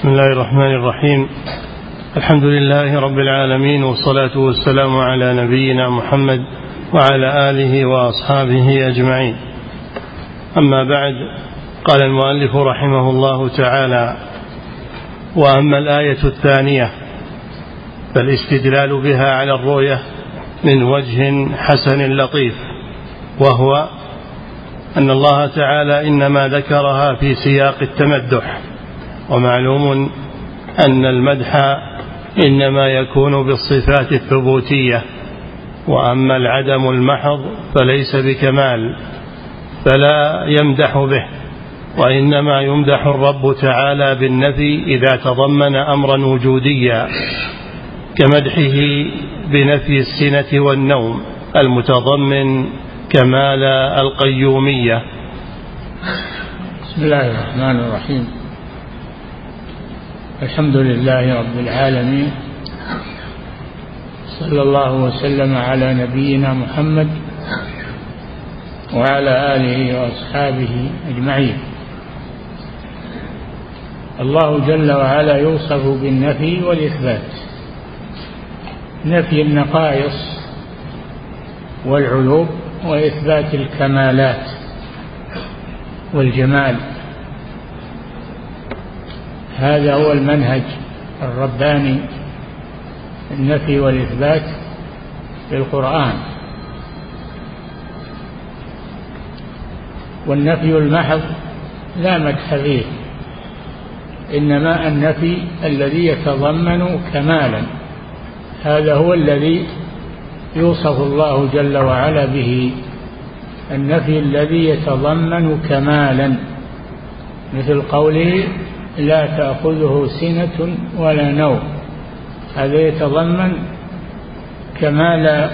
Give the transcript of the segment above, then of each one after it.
بسم الله الرحمن الرحيم. الحمد لله رب العالمين والصلاة والسلام على نبينا محمد وعلى آله وأصحابه أجمعين. أما بعد قال المؤلف رحمه الله تعالى وأما الآية الثانية فالاستدلال بها على الرؤية من وجه حسن لطيف وهو أن الله تعالى إنما ذكرها في سياق التمدح. ومعلوم أن المدح إنما يكون بالصفات الثبوتية وأما العدم المحض فليس بكمال فلا يمدح به وإنما يمدح الرب تعالى بالنفي إذا تضمن أمرا وجوديا كمدحه بنفي السنة والنوم المتضمن كمال القيومية. بسم الله الرحمن الرحيم. الحمد لله رب العالمين. صلى الله وسلم على نبينا محمد وعلى آله وأصحابه أجمعين. الله جل وعلا يوصف بالنفي والإثبات. نفي النقائص والعيوب وإثبات الكمالات والجمال. هذا هو المنهج الرباني النفي والإثبات في القرآن والنفي المحض لا مدح فيه إنما النفي الذي يتضمن كمالا. هذا هو الذي يوصف الله جل وعلا به النفي الذي يتضمن كمالا. مثل قوله لا تأخذه سنة ولا نوم. هذا يتضمن كمال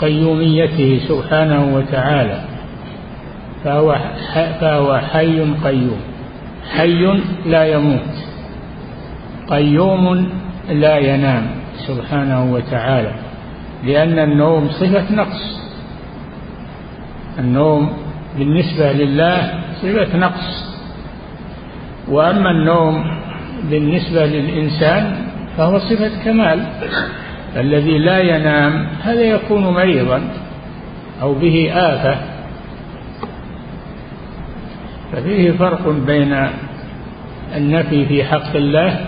قيوميته سبحانه وتعالى. فهو فهو حي قيوم. حي لا يموت. قيوم لا ينام سبحانه وتعالى. لأن النوم صفة نقص. النوم بالنسبة لله صفة نقص. وأما النوم بالنسبة للإنسان فهو صفة كمال. الذي لا ينام هذا يكون مريضا أو به آفة. ففيه فرق بين النفي في حق الله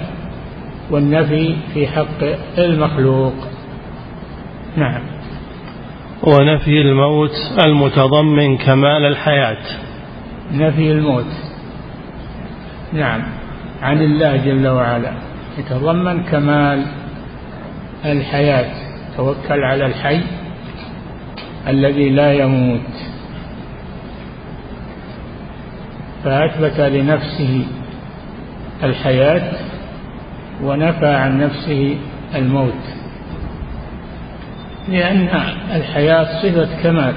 والنفي في حق المخلوق. نعم. ونفي الموت المتضمن كمال الحياة. نفي الموت. نعم. عن الله جل وعلا. يتضمن كمال الحياة. توكل على الحي الذي لا يموت. فأثبت لنفسه الحياة ونفى عن نفسه الموت. لأن الحياة صفة كمال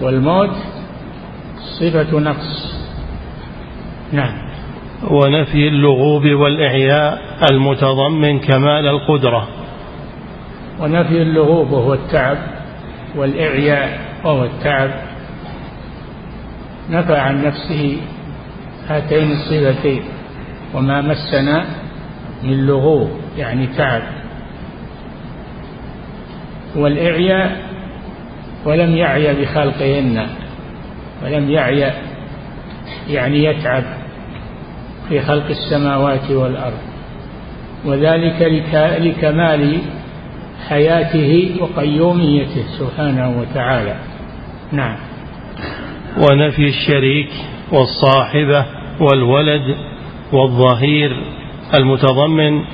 والموت صفة نقص. نعم. ونفي اللغوب والإعياء المتضمن كمال القدرة. ونفي اللغوب وهو التعب والإعياء وهو التعب. نفى عن نفسه هاتين الصفتين وما مسنا من لغوب يعني تعب. والإعياء ولم يعي بخلقهن ولم يعي يعني يتعب في خلق السماوات والأرض وذلك لكمال حياته وقيوميته سبحانه وتعالى. نعم. ونفي الشريك والصاحبة والولد والظهير المتضمن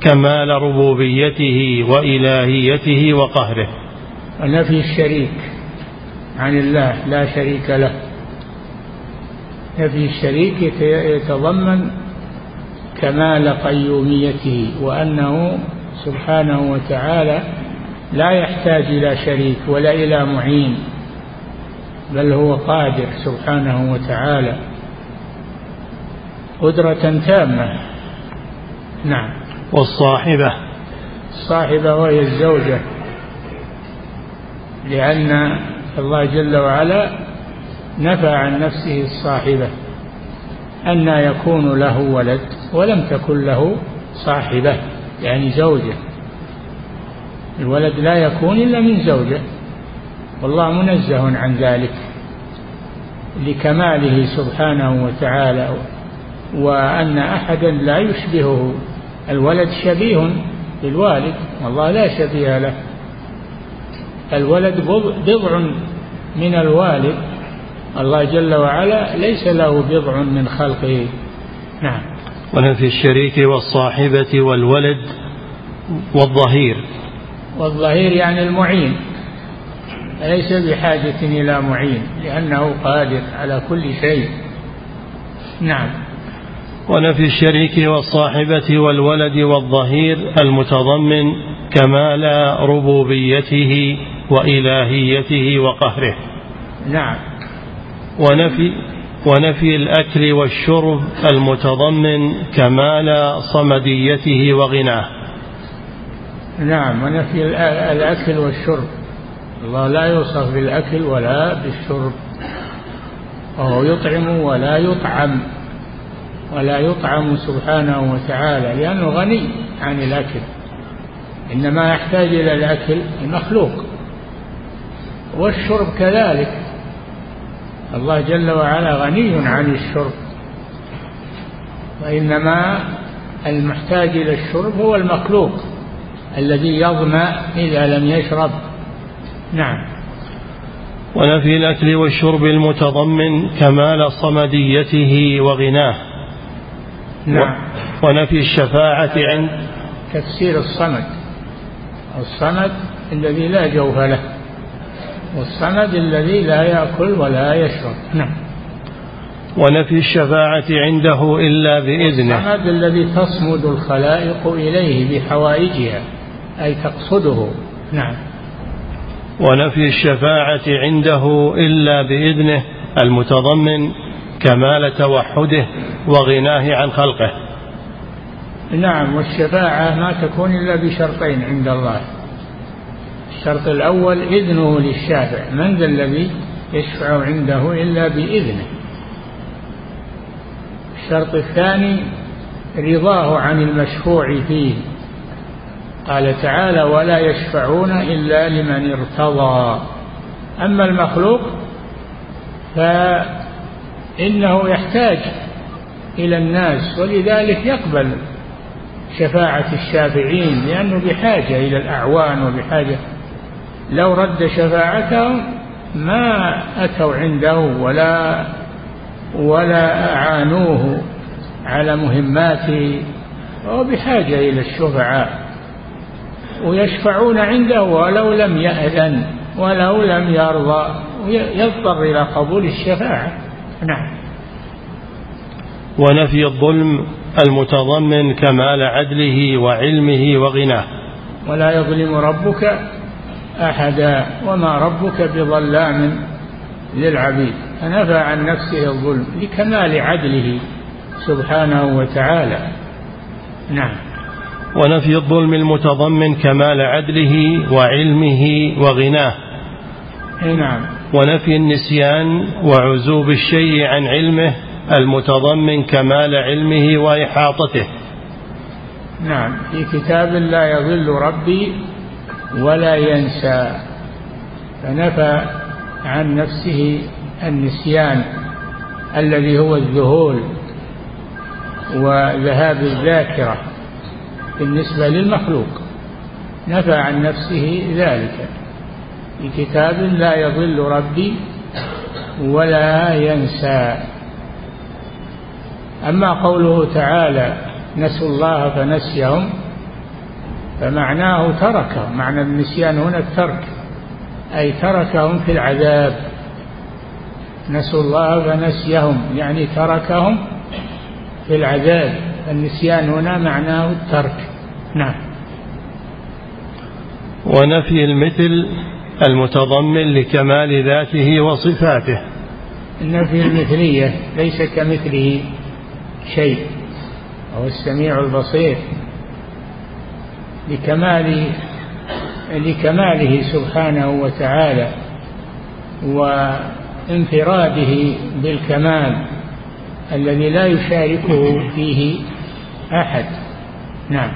كمال ربوبيته وإلهيته وقهره. ونفي الشريك عن الله لا شريك له. نفي الشريك يتضمن كمال قيوميته وأنه سبحانه وتعالى لا يحتاج إلى شريك ولا إلى معين بل هو قادر سبحانه وتعالى. قدرة تامة. نعم. والصاحبة. الصاحبة وهي الزوجة لأن الله جل وعلا نفى عن نفسه الصاحبة أن يكون له ولد ولم تكن له صاحبة يعني زوجة. الولد لا يكون إلا من زوجة. والله منزه عن ذلك لكماله سبحانه وتعالى وأن أحدا لا يشبهه. الولد شبيه بالوالد والله لا شبيه له. الولد بضع من الوالد الله جل وعلا ليس له بضع من خلقه. نعم. ونفي الشريك والصاحبة والولد والظهير. والظهير يعني المعين. ليس بحاجة إلى معين لأنه قادر على كل شيء. نعم. ونفي الشريك والصاحبة والولد والظهير المتضمن كمال ربوبيته وإلهيته وقهره. نعم. ونفي ونفي الأكل والشرب المتضمن كمال صمديته وغناه. نعم ونفي الأكل والشرب. الله لا يوصف بالأكل ولا بالشرب. وهو يطعم ولا يطعم ولا يطعم سبحانه وتعالى لأنه غني عن الأكل. إنما يحتاج إلى الأكل المخلوق. والشرب كذلك. الله جل وعلا غني عن الشرب. وإنما المحتاج إلى الشرب هو المخلوق الذي يظمأ إذا لم يشرب. نعم. ونفي الأكل والشرب المتضمن كمال صمديته وغناه. نعم. ونفي الشفاعة عند تفسير الصمد. الصمد الذي لا جوف له. والصمد الذي لا يأكل ولا يشرب. نعم. ونفي الشفاعة عنده إلا بإذنه. الصمد الذي تصمد الخلائق إليه بحوائجها أي تقصده. نعم. ونفي الشفاعة عنده إلا بإذنه المتضمن كمال توحده وغناه عن خلقه. نعم والشفاعة ما تكون إلا بشرطين عند الله. الشرط الأول إذنه للشافع. من ذا الذي يشفع عنده إلا بإذنه؟ الشرط الثاني رضاه عن المشفوع فيه. قال تعالى ولا يشفعون إلا لمن ارتضى. أما المخلوق فإنه يحتاج إلى الناس ولذلك يقبل شفاعة الشافعين لأنه بحاجة إلى الأعوان وبحاجة لو رد شفاعتهم ما أتوا عنده ولا ولا أعانوه على مهماته وهو بحاجة إلى الشفعاء ويشفعون عنده ولو لم يأذن ولو لم يرضى يضطر إلى قبول الشفاعة. نعم. ونفي الظلم المتضمن كمال عدله وعلمه وغناه. ولا يظلم ربك أحدا وما ربك بظلام للعبيد. فنفى عن نفسه الظلم لكمال عدله سبحانه وتعالى. نعم. ونفي الظلم المتضمن كمال عدله وعلمه وغناه. نعم. ونفي النسيان وعزوب الشيء عن علمه المتضمن كمال علمه وإحاطته. نعم. في كتاب لا يضل ربي ولا ينسى فنفى عن نفسه النسيان الذي هو الذهول وذهاب الذاكرة بالنسبة للمخلوق. نفى عن نفسه ذلك. في كتاب لا يضل ربي ولا ينسى. أما قوله تعالى نسوا الله فنسيهم فمعناه تركهم معنى النسيان هنا الترك أي تركهم في العذاب. نسوا الله فنسيهم يعني تركهم في العذاب. النسيان هنا معناه الترك. نعم. ونفي المثل المتضمن لكمال ذاته وصفاته. النفي المثلية ليس كمثله شيء وهو السميع البصير. لكمال لكماله سبحانه وتعالى وانفراده بالكمال الذي لا يشاركه فيه أحد. نعم.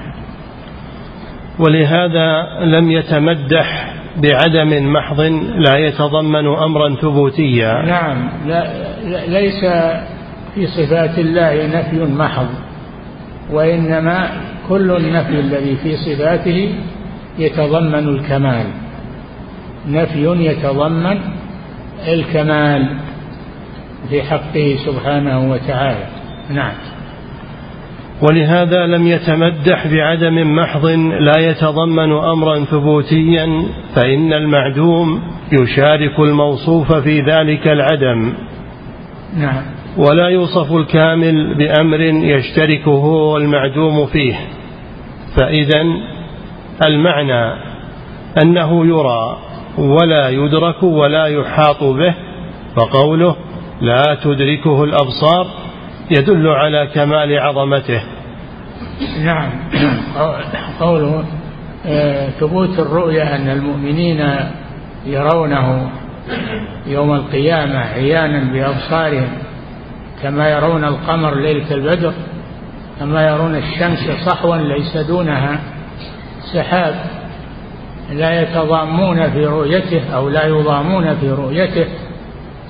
ولهذا لم يتمدح بعدم محض لا يتضمن أمرا ثبوتيا. نعم. لا ليس في صفات الله نفي محض وإنما كل النفي الذي في صفاته يتضمن الكمال. نفي يتضمن الكمال في حقه سبحانه وتعالى. نعم. ولهذا لم يتمدح بعدم محض لا يتضمن امرا ثبوتيا فإن المعدوم يشارك الموصوف في ذلك العدم. نعم. ولا يوصف الكامل بأمر يشتركه هو المعدوم فيه. فإذا المعنى أنه يرى ولا يدرك ولا يحاط به فقوله لا تدركه الأبصار يدل على كمال عظمته. نعم. قوله آه، ثبوت الرؤيا أن المؤمنين يرونه يوم القيامة عيانا بأبصارهم كما يرون القمر ليلة البدر. كما يرون الشمس صحوا ليس دونها؟ سحاب. لا يتضامون في رؤيته أو لا يضامون في رؤيته.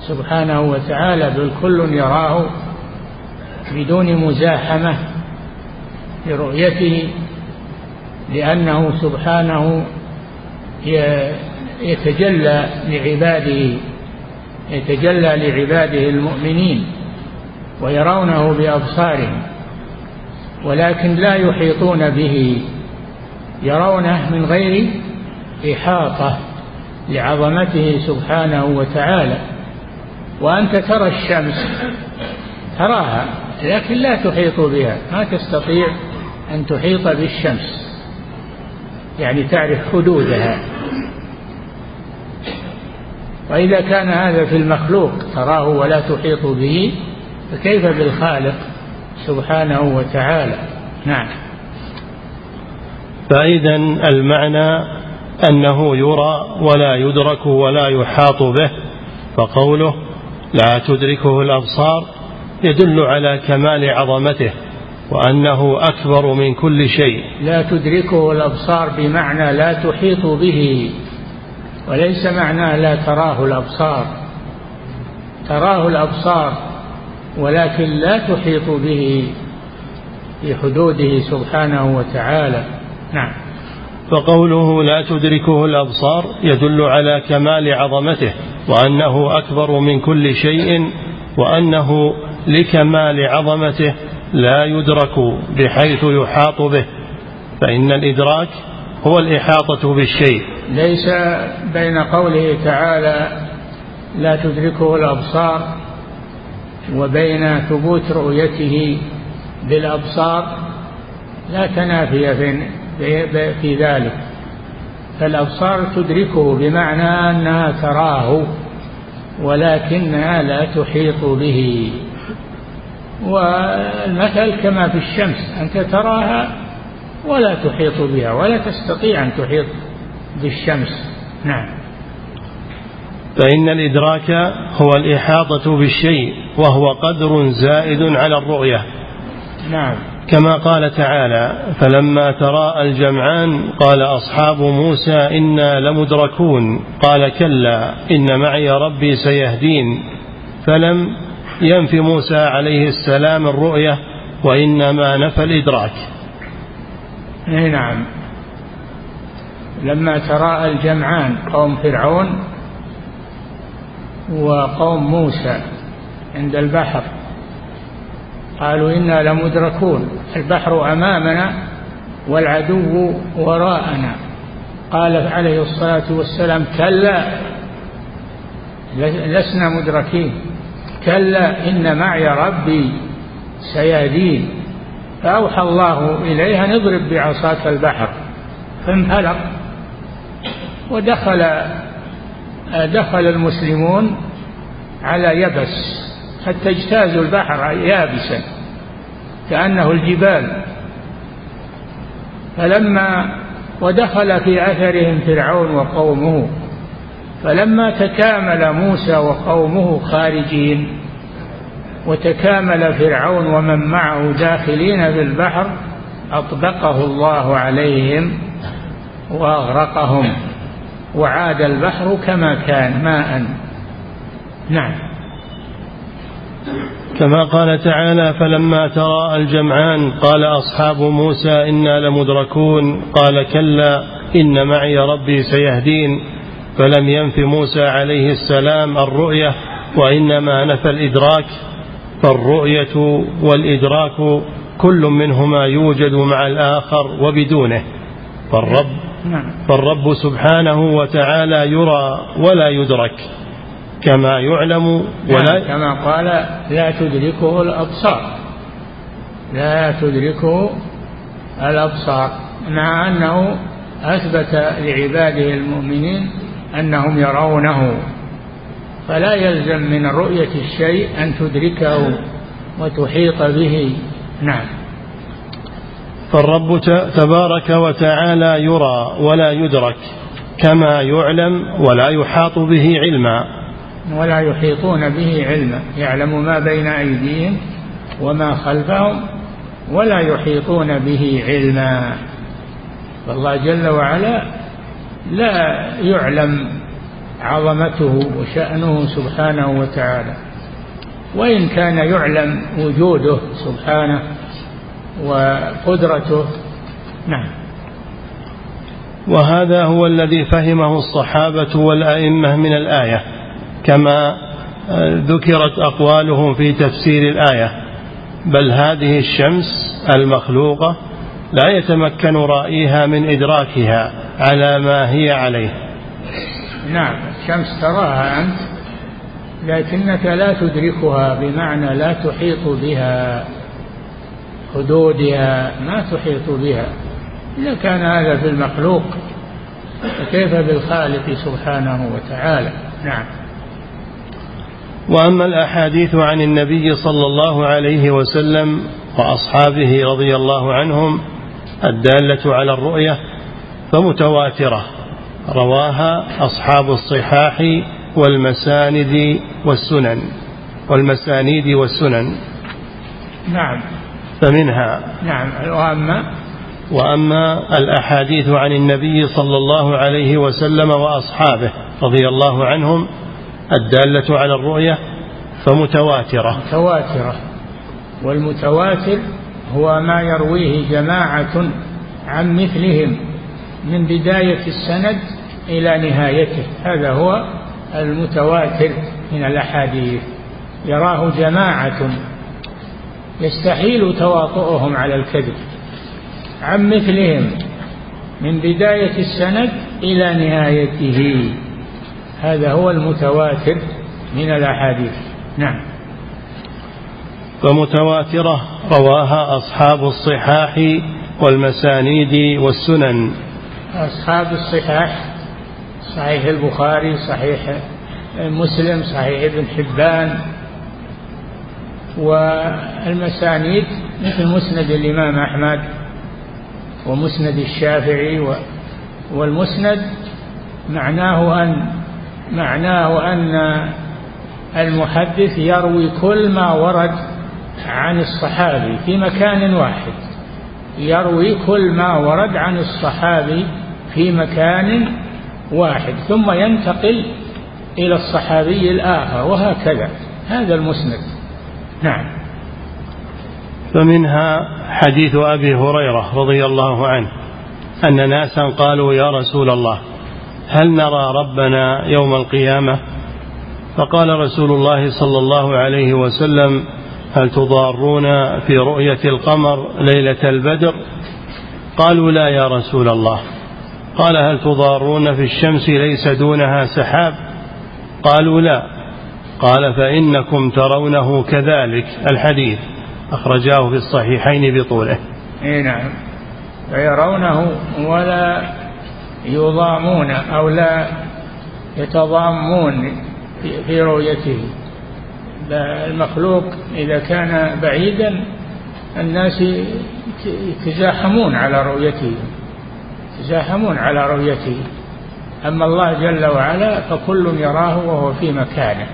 سبحانه وتعالى بل كل يراه بدون مزاحمة لرؤيته لأنه سبحانه يتجلى لعباده يتجلى لعباده المؤمنين ويرونه بأبصارهم. ولكن لا يحيطون به يرونه من غير إحاطة لعظمته سبحانه وتعالى. وأنت ترى الشمس تراها لكن لا تحيط بها ما تستطيع أن تحيط بالشمس. يعني تعرف حدودها. وإذا كان هذا في المخلوق تراه ولا تحيط به فكيف بالخالق؟ سبحانه وتعالى. نعم. فإذا المعنى أنه يرى ولا يدرك ولا يحاط به فقوله لا تدركه الأبصار يدل على كمال عظمته وأنه أكبر من كل شيء. لا تدركه الأبصار بمعنى لا تحيط به وليس معناه لا تراه الأبصار. تراه الأبصار ولكن لا تحيط به في حدوده سبحانه وتعالى. نعم. فقوله لا تدركه الأبصار يدل على كمال عظمته وأنه أكبر من كل شيء وأنه لكمال عظمته لا يدرك بحيث يحاط به. فإن الإدراك هو الإحاطة بالشيء. ليس بين قوله تعالى لا تدركه الأبصار وبين ثبوت رؤيته بالأبصار لا تنافي في, ذلك فالأبصار تدركه بمعنى أنها تراه ولكنها لا تحيط به. والمثل كما في الشمس أنت تراها ولا تحيط بها ولا تستطيع أن تحيط بالشمس. نعم. فإن الإدراك هو الإحاطة بالشيء وهو قدر زائد على الرؤية. نعم. كما قال تعالى فلما تراءى الجمعان قال أصحاب موسى إنا لمدركون قال كلا إن معي ربي سيهدين فلم ينفي موسى عليه السلام الرؤية وإنما نفى الإدراك. نعم. لما تراءى الجمعان قوم فرعون وقوم موسى عند البحر. قالوا إنا لمدركون البحر أمامنا والعدو وراءنا. قال عليه الصلاة والسلام كلا لسنا مدركين. كلا إن معي ربي سيهدين. فأوحى الله إليه أن اضرب بعصاك البحر. فانفلق ودخل دخل المسلمون على يبس حتى اجتازوا البحر يابسا كأنه الجبال. فلما ودخل في أثرهم فرعون وقومه فلما تكامل موسى وقومه خارجين وتكامل فرعون ومن معه داخلين في البحر أطبقه الله عليهم وأغرقهم. وعاد البحر كما كان ماء. نعم. كما قال تعالى فلما تراءى الجمعان قال أصحاب موسى إنا لمدركون قال كلا إن معي ربي سيهدين فلم ينف موسى عليه السلام الرؤية وإنما نفى الإدراك. فالرؤية والإدراك كل منهما يوجد مع الآخر وبدونه. فالرب. فالرب سبحانه وتعالى يرى ولا يدرك كما يعلم ولا نعم كما قال لا تدركه الأبصار. لا تدركه الأبصار. مع أنه أثبت لعباده المؤمنين أنهم يرونه. فلا يلزم من رؤية الشيء أن تدركه وتحيط به. نعم. فالرب تبارك وتعالى يرى ولا يدرك كما يعلم ولا يحاط به علما. ولا يحيطون به علما. يعلم ما بين أيديهم وما خلفهم ولا يحيطون به علما. فالله جل وعلا لا يعلم عظمته وشأنه سبحانه وتعالى. وإن كان يعلم وجوده سبحانه وقدرته. نعم. وهذا هو الذي فهمه الصحابة والأئمة من الآية كما ذكرت أقوالهم في تفسير الآية. بل هذه الشمس المخلوقة لا يتمكن رائيها من إدراكها على ما هي عليه. نعم الشمس تراها أنت لكنك لا تدركها بمعنى لا تحيط بها. حدودها ما تحيط بها. إذا كان هذا في المخلوق فكيف بالخالق سبحانه وتعالى؟ نعم. وأما الأحاديث عن النبي صلى الله عليه وسلم وأصحابه رضي الله عنهم الدالة على الرؤية فمتواترة. رواها أصحاب الصحاح والمساند والسنن. والمسانيد والسنن. نعم. فمنها نعم وأما؟ وأما الأحاديث عن النبي صلى الله عليه وسلم وأصحابه رضي الله عنهم الدالة على الرؤية فمتواترة. متواترة. والمتواتر هو ما يرويه جماعة عن مثلهم من بداية السند إلى نهايته. هذا هو المتواتر من الأحاديث. يراه جماعة يستحيل تواطؤهم على الكذب. عن مثلهم من بداية السند إلى نهايته. هذا هو المتواتر من الأحاديث. نعم. فمتواترة رواها أصحاب الصحاح والمسانيد والسنن. أصحاب الصحاح صحيح البخاري صحيح مسلم صحيح ابن حبان والمسانيد مثل مسند الإمام أحمد ومسند الشافعي والمسند معناه أن معناه أن المحدث يروي كل ما ورد عن الصحابي في مكان واحد. يروي كل ما ورد عن الصحابي في مكان واحد ثم ينتقل إلى الصحابي الآخر وهكذا. هذا المسند. نعم. فمنها حديث أبي هريرة رضي الله عنه أن ناسا قالوا يا رسول الله هل نرى ربنا يوم القيامة؟ فقال رسول الله صلى الله عليه وسلم هل تضارون في رؤية القمر ليلة البدر؟ قالوا لا يا رسول الله. قال هل تضارون في الشمس ليس دونها سحاب؟ قالوا لا. قال فإنكم ترونه كذلك الحديث أخرجاه في الصحيحين بطوله. إي نعم. فيرونه ولا يضامون أو لا يتضامون في رؤيته. المخلوق إذا كان بعيدا الناس يتزاحمون على رؤيته يتزاحمون على رؤيته. أما الله جل وعلا فكل يراه وهو في مكانه.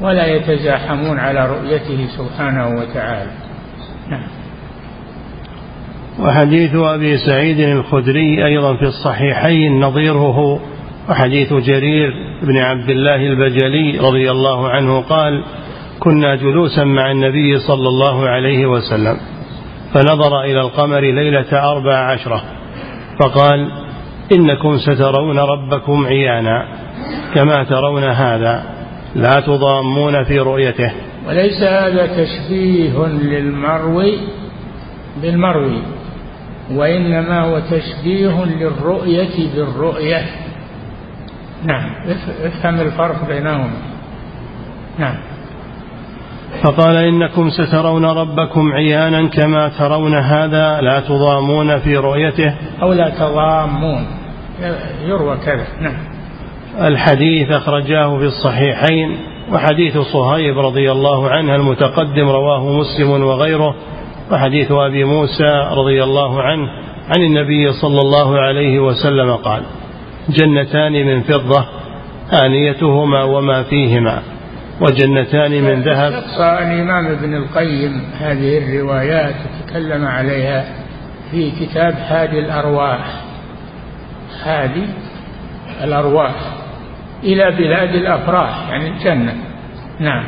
ولا يتزاحمون على رؤيته سبحانه وتعالى. نعم. وحديث أبي سعيد الخدري أيضا في الصحيحين نظيره وحديث جرير بن عبد الله البجلي رضي الله عنه قال كنا جلوسا مع النبي صلى الله عليه وسلم فنظر إلى القمر ليلة أربع عشرة فقال إنكم سترون ربكم عيانا كما ترون هذا لا تضامون في رؤيته. وليس هذا تشبيه للمروي بالمروي وإنما هو تشبيه للرؤية بالرؤية. نعم افهم الفرق بينهما. نعم. فقال إنكم سترون ربكم عيانا كما ترون هذا لا تضامون في رؤيته. أو لا تضامون. يروى كذا. نعم. الحديث أخرجاه في الصحيحين وحديث صهيب رضي الله عنه المتقدم رواه مسلم وغيره وحديث أبي موسى رضي الله عنه عن النبي صلى الله عليه وسلم قال جنتان من فضة آنيتهما وما فيهما وجنتان من ذهب. استقصى الإمام ابن القيم هذه الروايات تكلم عليها في كتاب هادي الأرواح هادي الأرواح. إلى بلاد الأفراح يعني الجنة. نعم.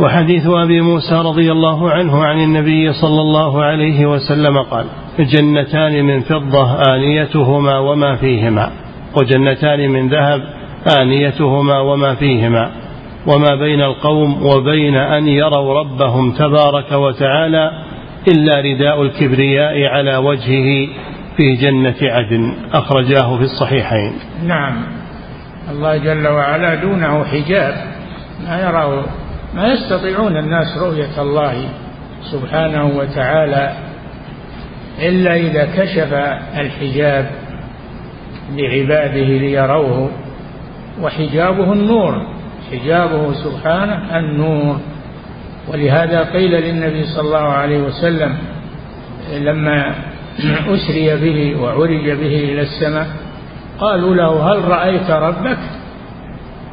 وحديث أبي موسى رضي الله عنه عن النبي صلى الله عليه وسلم قال جنتان من فضة آنيتهما وما فيهما وجنتان من ذهب آنيتهما وما فيهما وما بين القوم وبين أن يروا ربهم تبارك وتعالى إلا رداء الكبرياء على وجهه في جنة عدن أخرجاه في الصحيحين. نعم. الله جل وعلا دونه حجاب. ما يراه ما يستطيعون الناس رؤية الله سبحانه وتعالى إلا إذا كشف الحجاب لعباده ليروه. وحجابه النور حجابه سبحانه النور. ولهذا قيل للنبي صلى الله عليه وسلم لما أسري به وعرج به إلى السماء. قالوا له هل رأيت ربك؟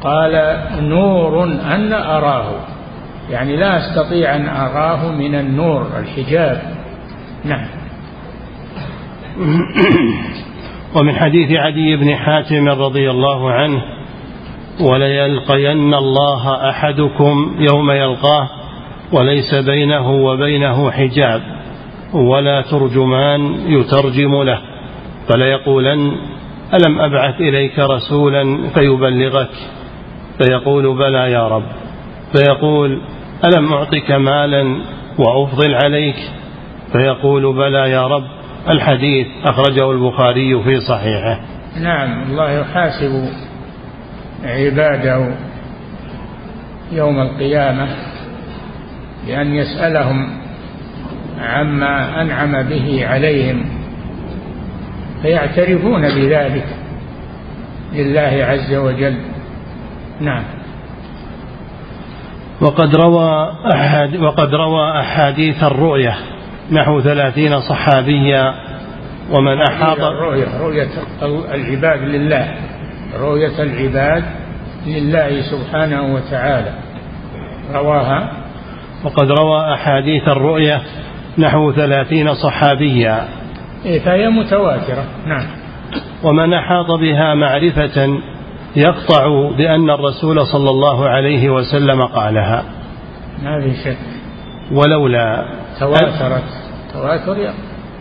قال نور أن أراه. يعني لا أستطيع أن أراه من النور الحجاب. نعم. ومن حديث عدي بن حاتم رضي الله عنه وليلقين الله أحدكم يوم يلقاه وليس بينه وبينه حجاب. ولا ترجمان يترجم له فليقولن ألم أبعث إليك رسولا فيبلغك؟ فيقول بلى يا رب. فيقول ألم أعطك مالا وأفضل عليك؟ فيقول بلى يا رب. الحديث أخرجه البخاري في صحيحه. نعم الله يحاسب عباده يوم القيامة بأن يسألهم عما أنعم به عليهم فيعترفون بذلك لله عز وجل. نعم. وقد روى أحد وقد روى أحاديث الرؤية نحو ثلاثين صحابيا ومن أحاط الرؤية رؤية العباد لله. رؤية العباد لله سبحانه وتعالى. رواها. وقد روى أحاديث الرؤية نحو ثلاثين صحابيا. إيه فهي متواترة. نعم. ومن أحاط بها معرفة يقطع بأن الرسول صلى الله عليه وسلم قالها. ما في شك. ولولا تواترت. تواتر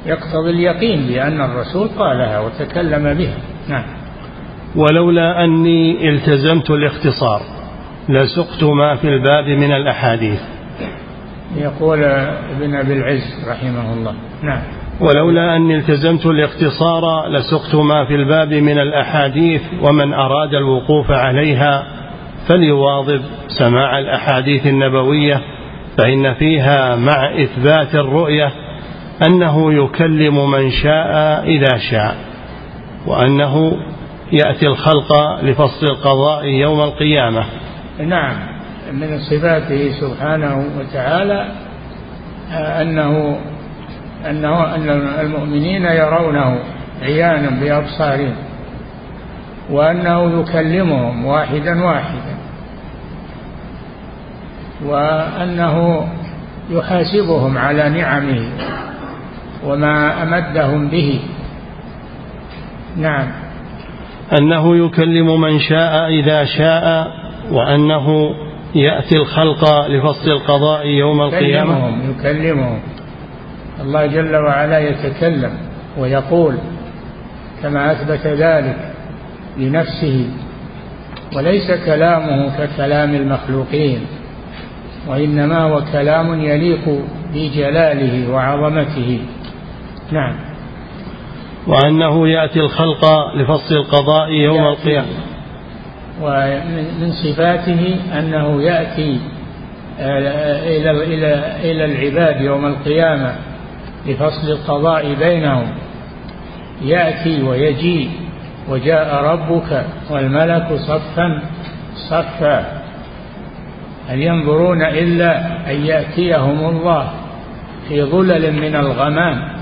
يقتضي اليقين بأن الرسول قالها وتكلم بها. نعم. ولولا أني التزمت الاختصار لسقت ما في الباب من الأحاديث. يقول ابن أبي العز رحمه الله. نعم. ولولا أني التزمت الاختصار لسقت ما في الباب من الأحاديث ومن أراد الوقوف عليها فليواظب سماع الأحاديث النبوية فإن فيها مع إثبات الرؤية أنه يكلم من شاء إذا شاء وأنه يأتي الخلق لفصل القضاء يوم القيامة. نعم. من صفاته سبحانه وتعالى أنه أنه أن المؤمنين يرونه عيانا بأبصارهم وأنه يكلمهم واحدا واحدا وأنه يحاسبهم على نعمه وما أمدهم به. نعم. أنه يكلم من شاء إذا شاء وأنه يأتي الخلق لفصل القضاء يوم القيامة. يكلمهم يكلمهم. الله جل وعلا يتكلم ويقول كما أثبت ذلك لنفسه وليس كلامه ككلام المخلوقين وإنما هو كلام يليق بجلاله وعظمته. نعم. وأنه يأتي الخلق لفصل القضاء يوم القيامة. ومن صفاته أنه يأتي إلى إلى إلى العباد يوم القيامة لفصل القضاء بينهم. يأتي ويجيء وجاء ربك والملك صفا صفا. هل ينظرون إلا أن يأتيهم الله في ظلل من الغمام؟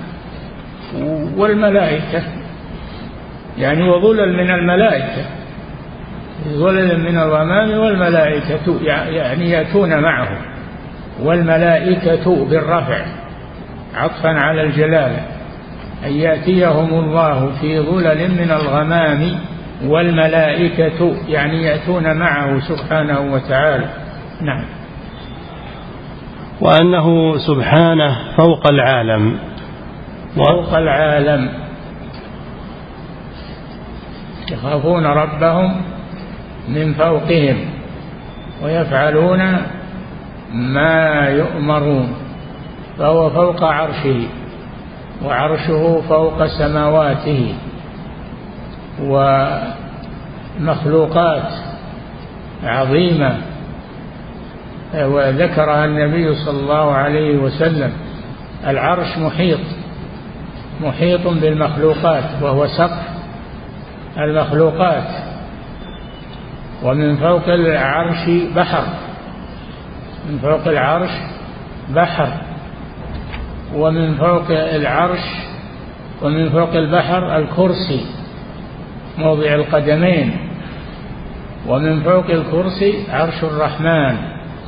والملائكة يعني وظلل من الملائكة. ظلل من الغمام والملائكة يعني يأتون معه والملائكة بالرفع عطفا على الجلالة أن يأتيهم الله في ظلل من الغمام والملائكة يعني يأتون معه سبحانه وتعالى. نعم. وأنه سبحانه فوق العالم. فوق العالم. يخافون ربهم من فوقهم ويفعلون ما يؤمرون فهو فوق عرشه وعرشه فوق سماواته ومخلوقات عظيمة. وذكرها النبي صلى الله عليه وسلم العرش محيط محيط بالمخلوقات وهو سقف المخلوقات. ومن فوق العرش بحر. من فوق العرش بحر. ومن فوق العرش ومن فوق البحر الكرسي موضع القدمين. ومن فوق الكرسي عرش الرحمن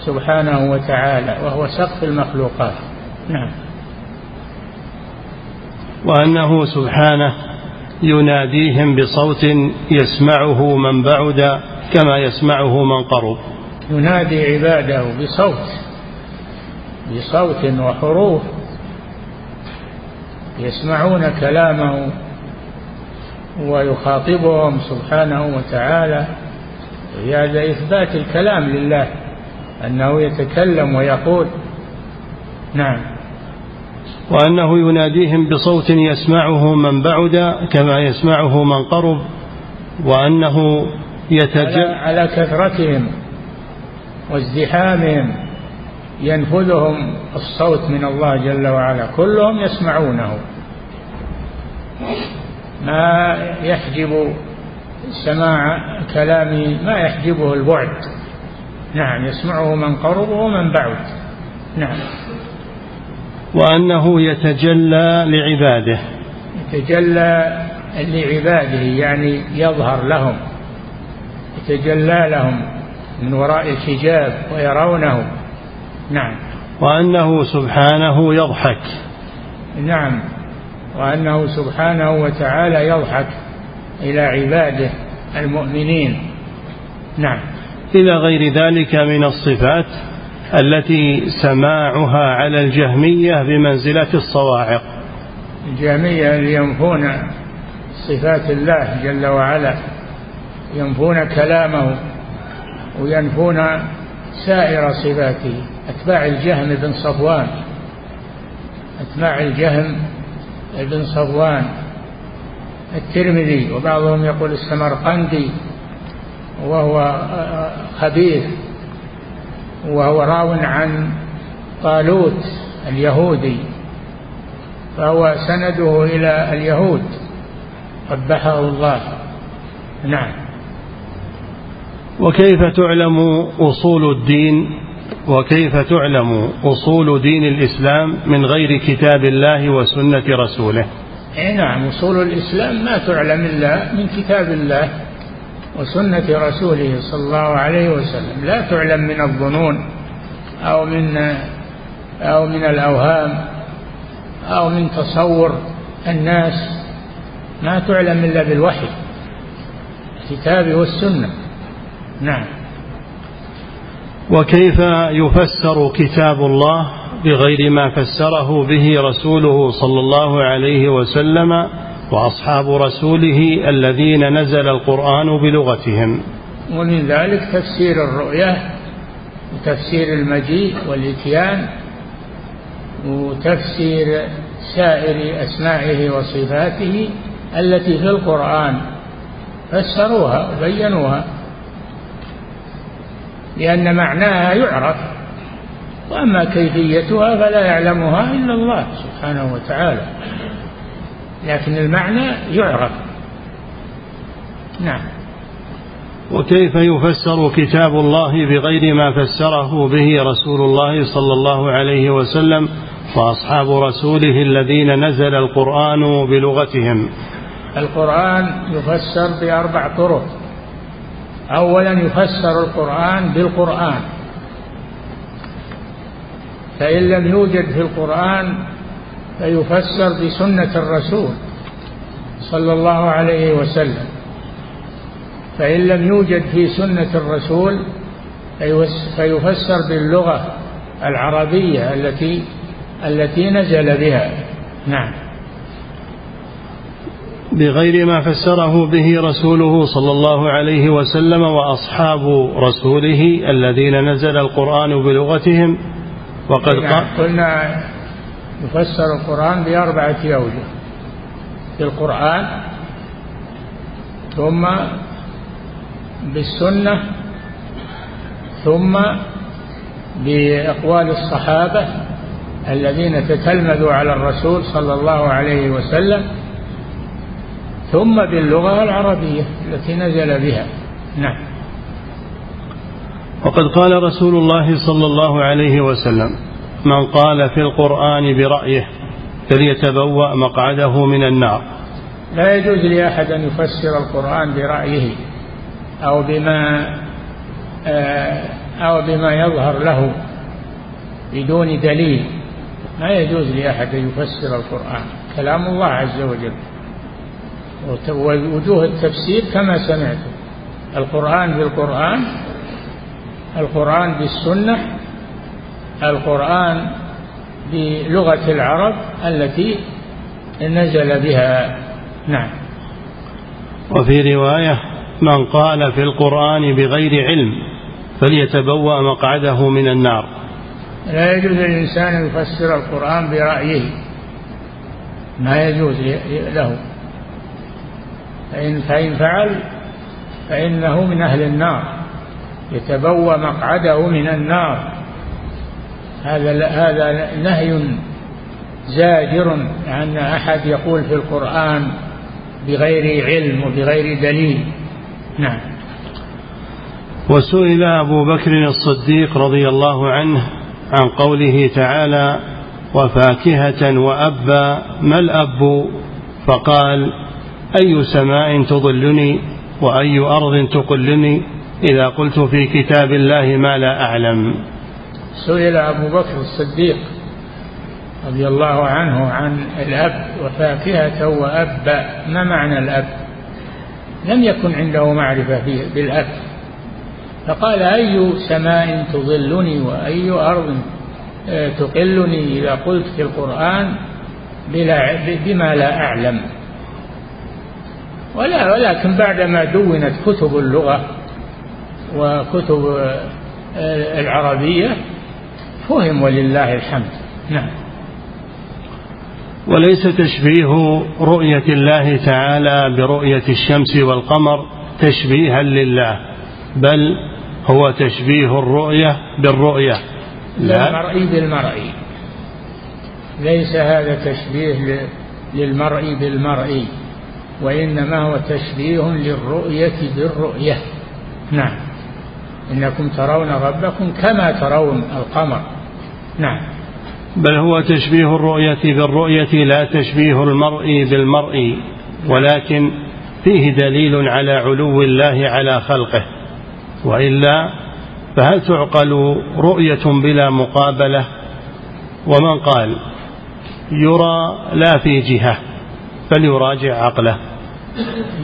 سبحانه وتعالى وهو سقف المخلوقات. نعم. وأنه سبحانه يناديهم بصوت يسمعه من بعد كما يسمعه من قرب. ينادي عباده بصوت بصوت وحروف يسمعون كلامه ويخاطبهم سبحانه وتعالى هذا إثبات الكلام لله أنه يتكلم ويقول. نعم. وأنه يناديهم بصوت يسمعه من بعد كما يسمعه من قرب وأنه يتجل على كثرتهم وازدحامهم ينفذهم الصوت من الله جل وعلا كلهم يسمعونه. ما يحجب سماع كلامه ما يحجبه البعد. نعم يسمعه من قرب ومن بعد. نعم. وأنه يتجلى لعباده. يتجلى لعباده يعني يظهر لهم. يتجلى لهم من وراء الحجاب ويرونه. نعم. وأنه سبحانه يضحك. نعم. وأنه سبحانه وتعالى يضحك إلى عباده المؤمنين. نعم. إلى غير ذلك من الصفات التي سماعها على الجهمية بمنزلة الصواعق. الجهمية ينفون صفات الله جل وعلا. ينفون كلامه وينفون سائر صفاته. أتباع الجهم بن صفوان. أتباع الجهم بن صفوان. الترمذي وبعضهم يقول السمرقندي وهو خبيث وهو راو عن طالوت اليهودي فهو سنده إلى اليهود قبحه الله. نعم. وكيف تعلم أصول الدين؟ وكيف تعلم أصول دين الإسلام من غير كتاب الله وسنة رسوله؟ اي نعم أصول الإسلام ما تعلم إلا من كتاب الله وسنة رسوله صلى الله عليه وسلم. لا تعلم من الظنون أو من أو من الأوهام أو من تصور الناس. ما تعلم إلا بالوحي الكتاب والسنة. نعم. وكيف يفسر كتاب الله بغير ما فسره به رسوله صلى الله عليه وسلم وأصحاب رسوله الذين نزل القرآن بلغتهم؟ ومن ذلك تفسير الرؤية وتفسير المجيء والإتيان وتفسير سائر أسمائه وصفاته التي في القرآن. فسروها وبينوها. لأن معناها يعرف. وأما كيفيتها فلا يعلمها إلا الله سبحانه وتعالى. لكن المعنى يعرف. نعم. وكيف يفسر كتاب الله بغير ما فسره به رسول الله صلى الله عليه وسلم وأصحاب رسوله الذين نزل القرآن بلغتهم؟ القرآن يفسر بأربع طرق. اولا يفسر القرآن بالقرآن. فإن لم يوجد في القرآن فيفسر بسنة الرسول صلى الله عليه وسلم. فإن لم يوجد في سنة الرسول فيفسر باللغة العربية التي التي نزل بها. نعم. بغير ما فسره به رسوله صلى الله عليه وسلم وأصحاب رسوله الذين نزل القرآن بلغتهم وقد قلنا يفسر القرآن بأربعة أوجه في القرآن ثم بالسنة ثم بأقوال الصحابة الذين تتلمذوا على الرسول صلى الله عليه وسلم ثم باللغة العربية التي نزل بها. نعم. وقد قال رسول الله صلى الله عليه وسلم من قال في القرآن برأيه فليتبوأ مقعده من النار. لا يجوز لأحد أن يفسر القرآن برأيه أو بما آه، أو بما يظهر له بدون دليل. ما يجوز لأحد أن يفسر القرآن. كلام الله عز وجل. ووجوه التفسير كما سمعتم. القرآن بالقرآن القرآن بالسنة القرآن بلغة العرب التي نزل بها. نعم. وفي رواية من قال في القرآن بغير علم فليتبوأ مقعده من النار. لا يجوز للإنسان أن يفسر القرآن برأيه. ما يجوز له. فإن, فإن فعل فإنه من أهل النار يتبوأ مقعده من النار. هذا هذا نهي زاجر عن أحد يقول في القرآن بغير علم وبغير دليل. نعم. وسئل أبو بكر الصديق رضي الله عنه عن قوله تعالى وفاكهة وأبا ما الأب؟ فقال أي سماء تظلني وأي أرض تقلني إذا قلت في كتاب الله ما لا أعلم. سئل أبو بكر الصديق رضي الله عنه عن الأب وفاكهة وأب. ما معنى الأب؟ لم يكن عنده معرفة بالأب. فقال أي سماء تظلني وأي أرض آه، تقلني إذا قلت في القرآن بلا بما لا أعلم. ولا ولكن بعدما دونت كتب اللغة وكتب العربية فهم ولله الحمد. نعم. وليس تشبيه رؤية الله تعالى برؤية الشمس والقمر تشبيها لله بل هو تشبيه الرؤية بالرؤية. لا. المرئي بالمرئي ليس هذا تشبيه للمرئي بالمرئي وإنما هو تشبيه للرؤية بالرؤية. نعم. إنكم ترون ربكم كما ترون القمر. نعم. بل هو تشبيه الرؤية بالرؤية لا تشبيه المرء بالمرء ولكن فيه دليل على علو الله على خلقه. وإلا فهل تعقل رؤية بلا مقابلة؟ ومن قال؟ يرى لا في جهة. فليراجع عقله.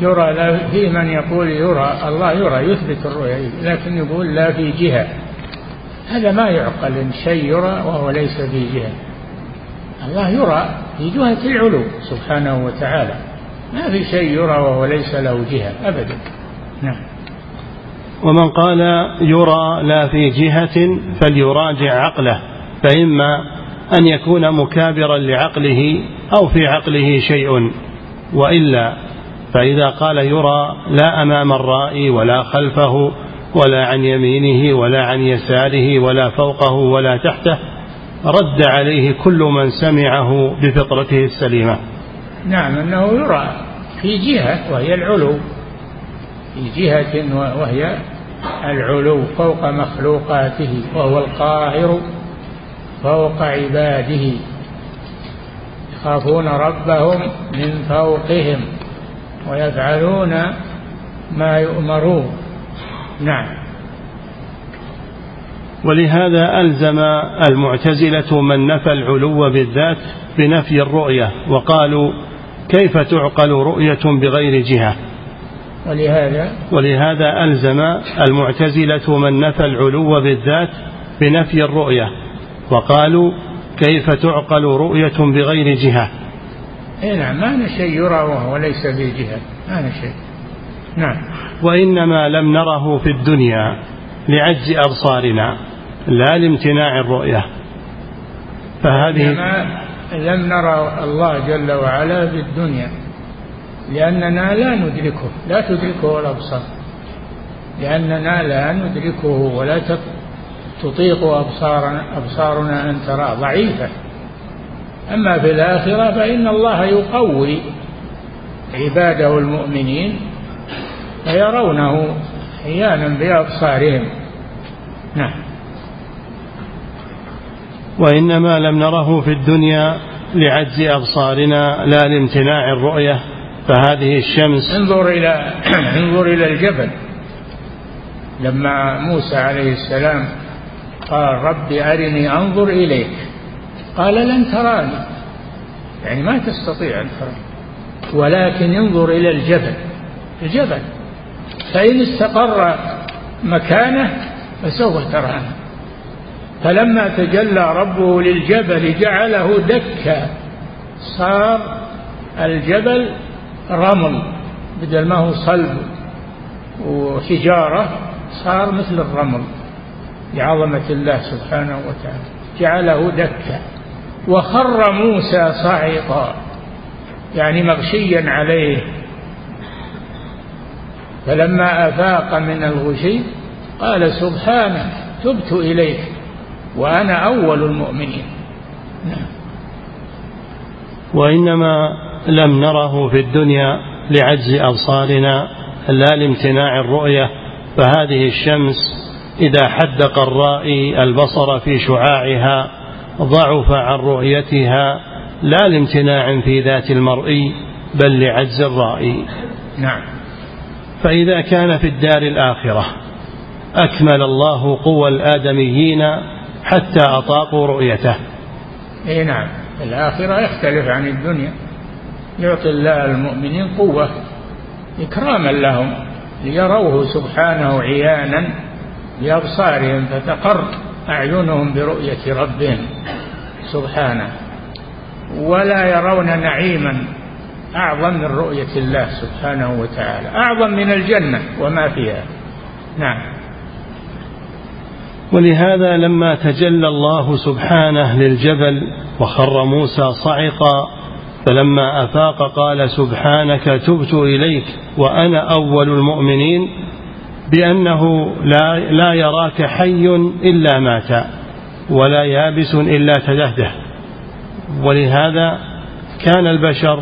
يرى لا في من يقول يرى الله يرى يثبت الرؤيا لكن يقول لا في جهة. هذا ما يعقل إن شيء يرى وهو ليس في جهة. الله يرى في جهة العلو سبحانه وتعالى. ما في شيء يرى وهو ليس له جهة أبدا. نعم. ومن قال يرى لا في جهة فليراجع عقله فإما أن يكون مكابرا لعقله أو في عقله شيء وإلا فإذا قال يرى لا أمام الرائي ولا خلفه ولا عن يمينه ولا عن يساره ولا فوقه ولا تحته رد عليه كل من سمعه بفطرته السليمة. نعم أنه يرى في جهة وهي العلو. في جهة وهي العلو فوق مخلوقاته وهو القاهر فوق عباده. يخافون ربهم من فوقهم ويفعلون ما يؤمرون. نعم. ولهذا ألزم المعتزلة من نفى العلو بالذات بنفي الرؤية وقالوا كيف تعقل رؤية بغير جهة؟ ولهذا؟ ولهذا ألزم المعتزلة من نفى العلو بالذات بنفي الرؤية وقالوا كيف تعقل رؤية بغير جهة؟ اي نعم ما شيء يرى وهو ليس في جهة ما شيء. نعم. وإنما لم نره في الدنيا لعجز أبصارنا لا لامتناع الرؤية. فهذه لم نرى الله جل وعلا في الدنيا لأننا لا ندركه لا تدركه الأبصار. لأننا لا ندركه ولا تطيق أبصارنا, أبصارنا أن ترى ضعيفة. أما في الآخرة فإن الله يقوي عباده المؤمنين فيرونه أحيانا بأبصارهم. نعم. وإنما لم نره في الدنيا لعجز أبصارنا لا لامتناع الرؤية فهذه الشمس انظر إلى انظر إلى الجبل. لما موسى عليه السلام قال رب أرني أنظر إليك. قال لن تراني. يعني ما تستطيع أن تراني. ولكن انظر إلى الجبل. الجبل. فإن استقر مكانه فسوف تراني. فلما تجلى ربه للجبل جعله دكا. صار الجبل رمل. بدل ما هو صلب وحجارة صار مثل الرمل. لعظمة الله سبحانه وتعالى جعله دكا وخر موسى صعقا يعني مغشيا عليه. فلما أفاق من الغشي قال سبحانك تبت إليك وأنا أول المؤمنين. نعم. وإنما لم نره في الدنيا لعجز أبصارنا لا لامتناع الرؤية فهذه الشمس إذا حدق الرائي البصر في شعاعها ضعف عن رؤيتها لا لامتناع في ذات المرئي بل لعجز الرائي. نعم. فإذا كان في الدار الآخرة أكمل الله قوى الآدميين حتى أطاقوا رؤيته. إي نعم. الآخرة يختلف عن الدنيا. يعطي الله المؤمنين قوة إكراما لهم ليروه سبحانه عيانا. بأبصارهم فتقر أعينهم برؤية ربهم سبحانه ولا يرون نعيما أعظم من رؤية الله سبحانه وتعالى أعظم من الجنة وما فيها. نعم. ولهذا لما تجلى الله سبحانه للجبل وخر موسى صعقا فلما أفاق قال سبحانك تبت إليك وأنا أول المؤمنين بأنه لا, لا يراك حي إلا مات ولا يابس إلا تدهده. ولهذا كان البشر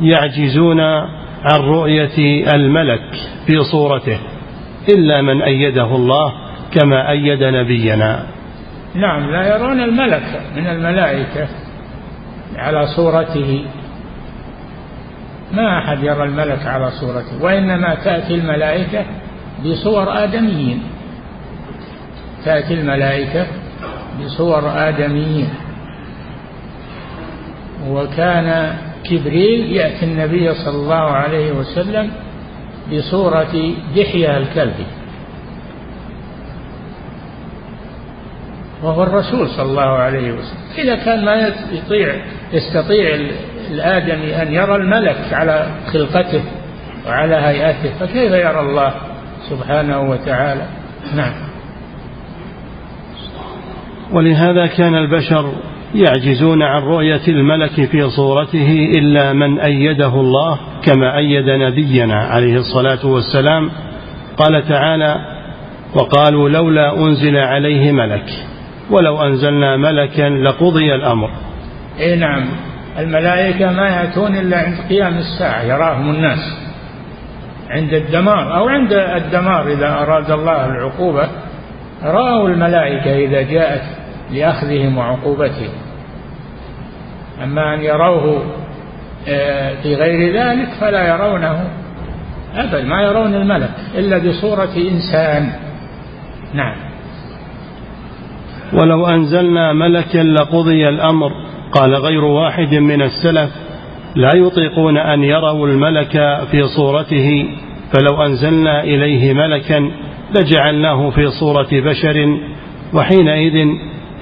يعجزون عن رؤية الملك في صورته إلا من أيده الله كما أيد نبينا. نعم لا يرون الملك من الملائكة على صورته. ما أحد يرى الملك على صورته وإنما تأتي الملائكة بصور آدميين. تأتي الملائكة بصور آدميين. وكان جبريل يأتي النبي صلى الله عليه وسلم بصورة دحية الكلب. وهو الرسول صلى الله عليه وسلم. إذا كان ما يستطيع يستطيع الآدمي أن يرى الملك على خلقته وعلى هيئته فكيف يرى الله؟ سبحانه وتعالى. نعم. ولهذا كان البشر يعجزون عن رؤية الملك في صورته إلا من أيده الله كما أيد نبينا عليه الصلاة والسلام. قال تعالى وقالوا لولا أنزل عليه ملك ولو أنزلنا ملكا لقضي الأمر. إيه نعم. الملائكة ما يأتون إلا عند قيام الساعة يراهم الناس. عند الدمار أو عند الدمار إذا أراد الله العقوبة رأوا الملائكة إذا جاءت لأخذهم وعقوبتهم. أما أن يروه آه، في غير ذلك فلا يرونه أبدا ما يرون الملك إلا بصورة إنسان. نعم. ولو أنزلنا ملكا لقضي الأمر قال غير واحد من السلف لا يطيقون أن يروا الملك في صورته فلو أنزلنا إليه ملكا لجعلناه في صورة بشر وحينئذ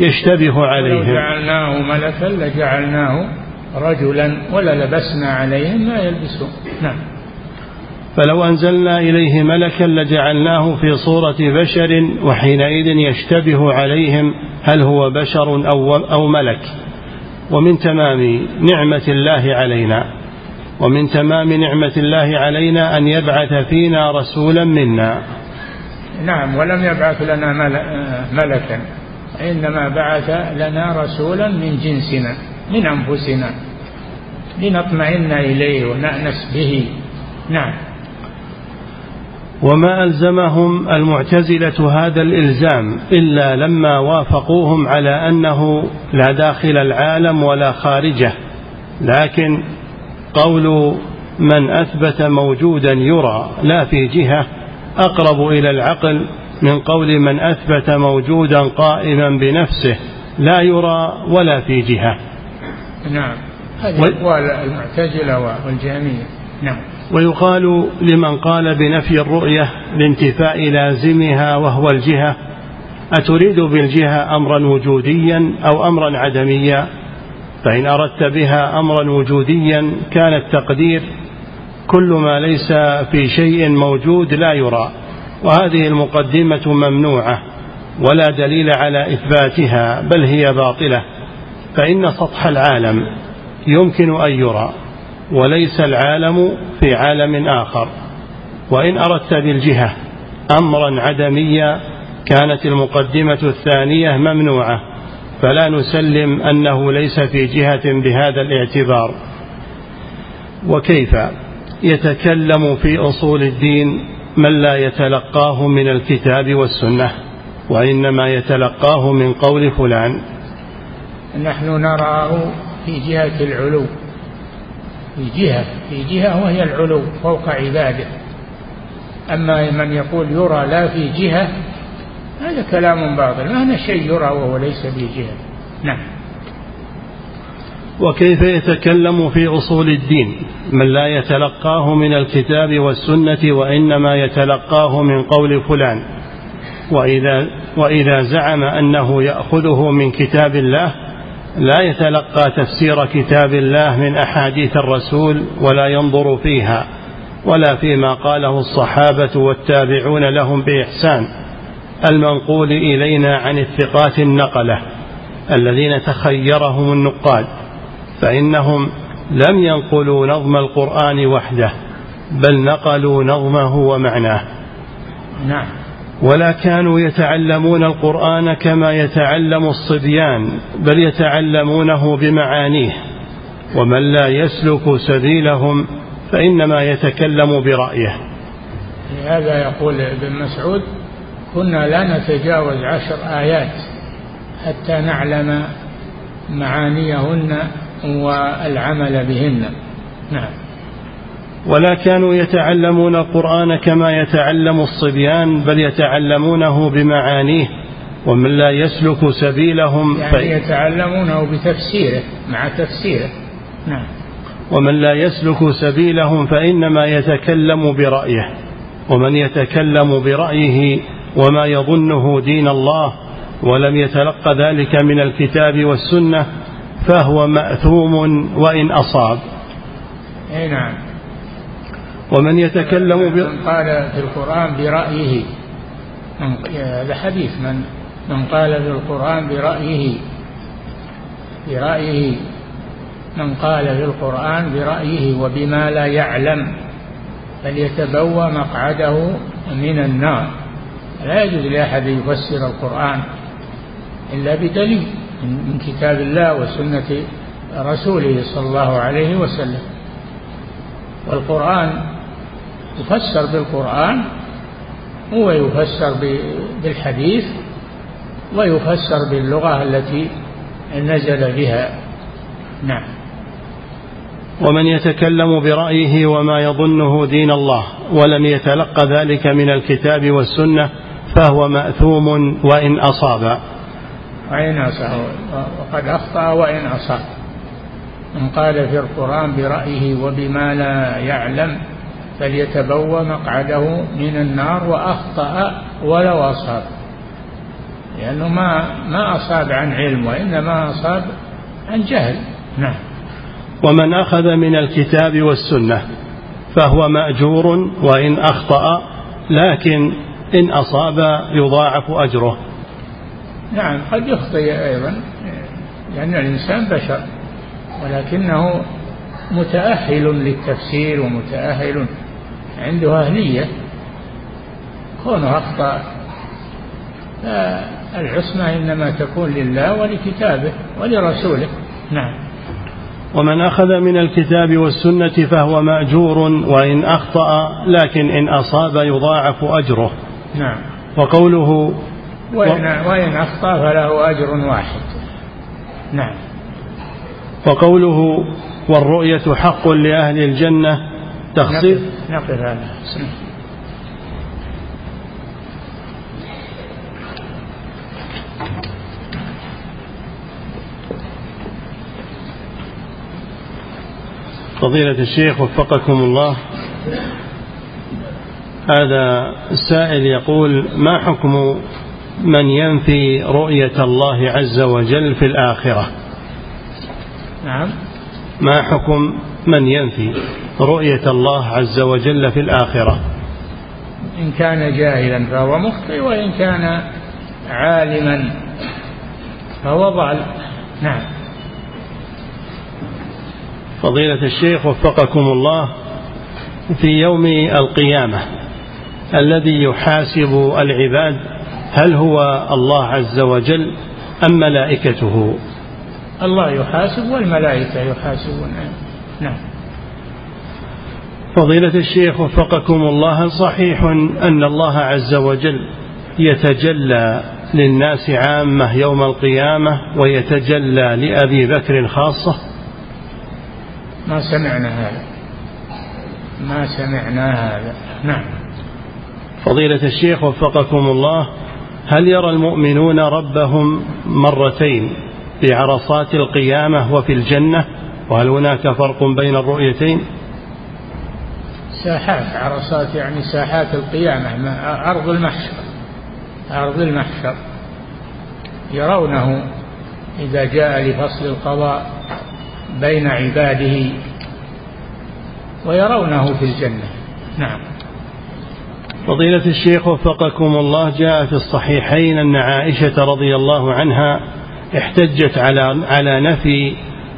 يشتبه عليهم. لو جعلناه ملكا لجعلناه رجلا وللبسنا عليهم ما يلبسون. نعم. فلو أنزلنا إليه ملكا لجعلناه في صورة بشر وحينئذ يشتبه عليهم هل هو بشر أو, أو ملك. ومن تمام نعمة الله علينا ومن تمام نعمة الله علينا أن يبعث فينا رسولا منا. نعم ولم يبعث لنا ملكا إنما بعث لنا رسولا من جنسنا من أنفسنا لنطمئن إليه ونأنس به. نعم. وما ألزمهم المعتزلة هذا الإلزام إلا لما وافقوهم على أنه لا داخل العالم ولا خارجه. لكن قول من أثبت موجودا يرى لا في جهة أقرب إلى العقل من قول من أثبت موجودا قائما بنفسه لا يرى ولا في جهة. نعم. هذه أقوال المعتزلة والجهمية. نعم. ويقال لمن قال بنفي الرؤية لانتفاء لازمها وهو الجهة أتريد بالجهة أمرا وجوديا أو أمرا عدميا؟ فإن أردت بها أمرا وجوديا كان التقدير كل ما ليس في شيء موجود لا يرى وهذه المقدمة ممنوعة ولا دليل على إثباتها بل هي باطلة فإن سطح العالم يمكن أن يرى. وليس العالم في عالم آخر. وإن أردت بالجهة أمرا عدميا كانت المقدمة الثانية ممنوعة فلا نسلم أنه ليس في جهة بهذا الاعتبار. وكيف يتكلم في أصول الدين من لا يتلقاه من الكتاب والسنة وإنما يتلقاه من قول فلان؟ نحن نراه في جهة العلو في جهة في جهة وهي العلو فوق عباده. أما من يقول يرى لا في جهة هذا كلام باطل. ما هنا شيء يرى وهو ليس في جهة. نعم. وكيف يتكلم في أصول الدين؟ من لا يتلقاه من الكتاب والسنة وإنما يتلقاه من قول فلان. وإذا, وإذا زعم أنه يأخذه من كتاب الله لا يتلقى تفسير كتاب الله من أحاديث الرسول ولا ينظر فيها ولا فيما قاله الصحابة والتابعون لهم بإحسان. المنقول إلينا عن الثقات النقلة الذين تخيرهم النقاد فإنهم لم ينقلوا نظم القرآن وحده بل نقلوا نظمه ومعناه. نعم. ولا كانوا يتعلمون القرآن كما يتعلم الصبيان بل يتعلمونه بمعانيه. ومن لا يسلك سبيلهم فإنما يتكلم برأيه. هذا يقول ابن مسعود كنا لا نتجاوز عشر آيات حتى نعلم معانيهن والعمل بهن. نعم. ولا كانوا يتعلمون القرآن كما يتعلم الصبيان بل يتعلمونه بمعانيه ومن لا يسلك سبيلهم يعني يتعلمونه بتفسيره مع تفسيره. نعم. ومن لا يسلك سبيلهم فإنما يتكلم برأيه ومن يتكلم برأيه وما يظنه دين الله ولم يتلق ذلك من الكتاب والسنة فهو مأثوم وإن أصاب. أي نعم. ومن يتكلم من قال في القرآن برأيه. هذا حديث. من من قال في القرآن برأيه. برأيه. من قال في القرآن برأيه وبما لا يعلم. فليتبوى مقعده من النار. لا يجوز لأحد يفسر القرآن إلا بدليل من كتاب الله وسنة رسوله صلى الله عليه وسلم. والقرآن يفسر بالقرآن هو يفسر بالحديث ويفسر باللغة التي نزل بها. نعم. ومن يتكلم برأيه وما يظنه دين الله ولم يتلق ذلك من الكتاب والسنة فهو مأثوم وإن أصاب. وإن أصاب. وقد أخطأ وإن أصاب. من قال في القرآن برأيه وبما لا يعلم. فليتبوى مقعده من النار وأخطأ ولو أصاب. لأنه ما ما أصاب عن علم وإنما أصاب عن جهل. نعم. ومن أخذ من الكتاب والسنة فهو مأجور وإن أخطأ لكن إن أصاب يضاعف أجره. نعم قد يخطئ أيضا لأن الإنسان بشر ولكنه متأهل للتفسير ومتأهل عنده أهلية كونه أخطأ فالعصمة إنما تكون لله ولكتابه ولرسوله. نعم. ومن أخذ من الكتاب والسنة فهو مأجور وإن أخطأ لكن إن أصاب يضاعف أجره. نعم. وقوله وإن, وإن أخطأ فله أجر واحد. نعم. وقوله والرؤية حق لأهل الجنة تخصيص؟ نقف هذا. فضيلة الشيخ وفقكم الله. هذا السائل يقول ما حكم من ينفي رؤية الله عز وجل في الآخرة؟ نعم. ما حكم من ينفي رؤية الله عز وجل في الآخرة؟ إن كان جاهلا فهو مخطئ وإن كان عالما فهو ضال. نعم. فضيلة الشيخ وفقكم الله في يوم القيامة الذي يحاسب العباد هل هو الله عز وجل أم ملائكته؟ الله يحاسب والملائكة يحاسبون. نعم. فضيلة الشيخ وفقكم الله صحيح أن الله عز وجل يتجلى للناس عامة يوم القيامة ويتجلى لأبي بكر خاصة؟ ما سمعنا هذا. ما سمعنا هذا. نعم. فضيلة الشيخ وفقكم الله هل يرى المؤمنون ربهم مرتين؟ في عرصات القيامة وفي الجنة وهل هناك فرق بين الرؤيتين؟ ساحات عرصات يعني ساحات القيامة أرض المحشر أرض المحشر. يرونه إذا جاء لفصل القضاء بين عباده ويرونه في الجنة. نعم. فضيلة الشيخ وفقكم الله جاء في الصحيحين أن عائشة رضي الله عنها احتجت على على نفي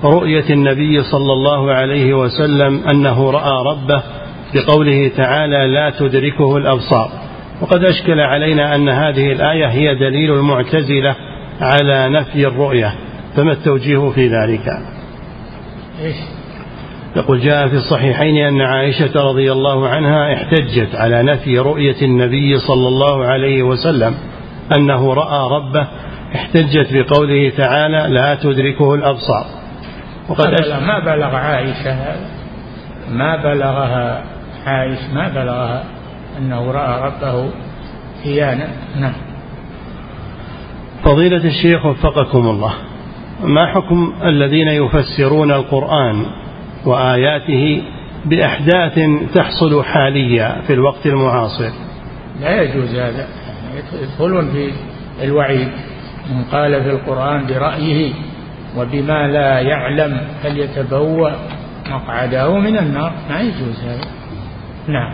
رؤية النبي صلى الله عليه وسلم أنه رأى ربه بقوله تعالى لا تدركه الأبصار. وقد أشكل علينا أن هذه الآية هي دليل المعتزلة على نفي الرؤية فما التوجيه في ذلك؟ إيش؟ يقول جاء في الصحيحين أن عائشة رضي الله عنها احتجت على نفي رؤية النبي صلى الله عليه وسلم أنه رأى ربه احتجت بقوله تعالى لا تدركه الأبصار. وقد ما بلغ عائشة ما بلغها عائشة ما بلغها أنه رأى ربه عيانا نعم. فضيلة الشيخ وفقكم الله ما حكم الذين يفسرون القرآن وآياته بأحداث تحصل حاليا في الوقت المعاصر؟ لا يجوز هذا. يدخلون في الوعيد. من قال في القرآن برأيه وبما لا يعلم فليتبوأ مقعده من النار. ما يجوز هذا. نعم.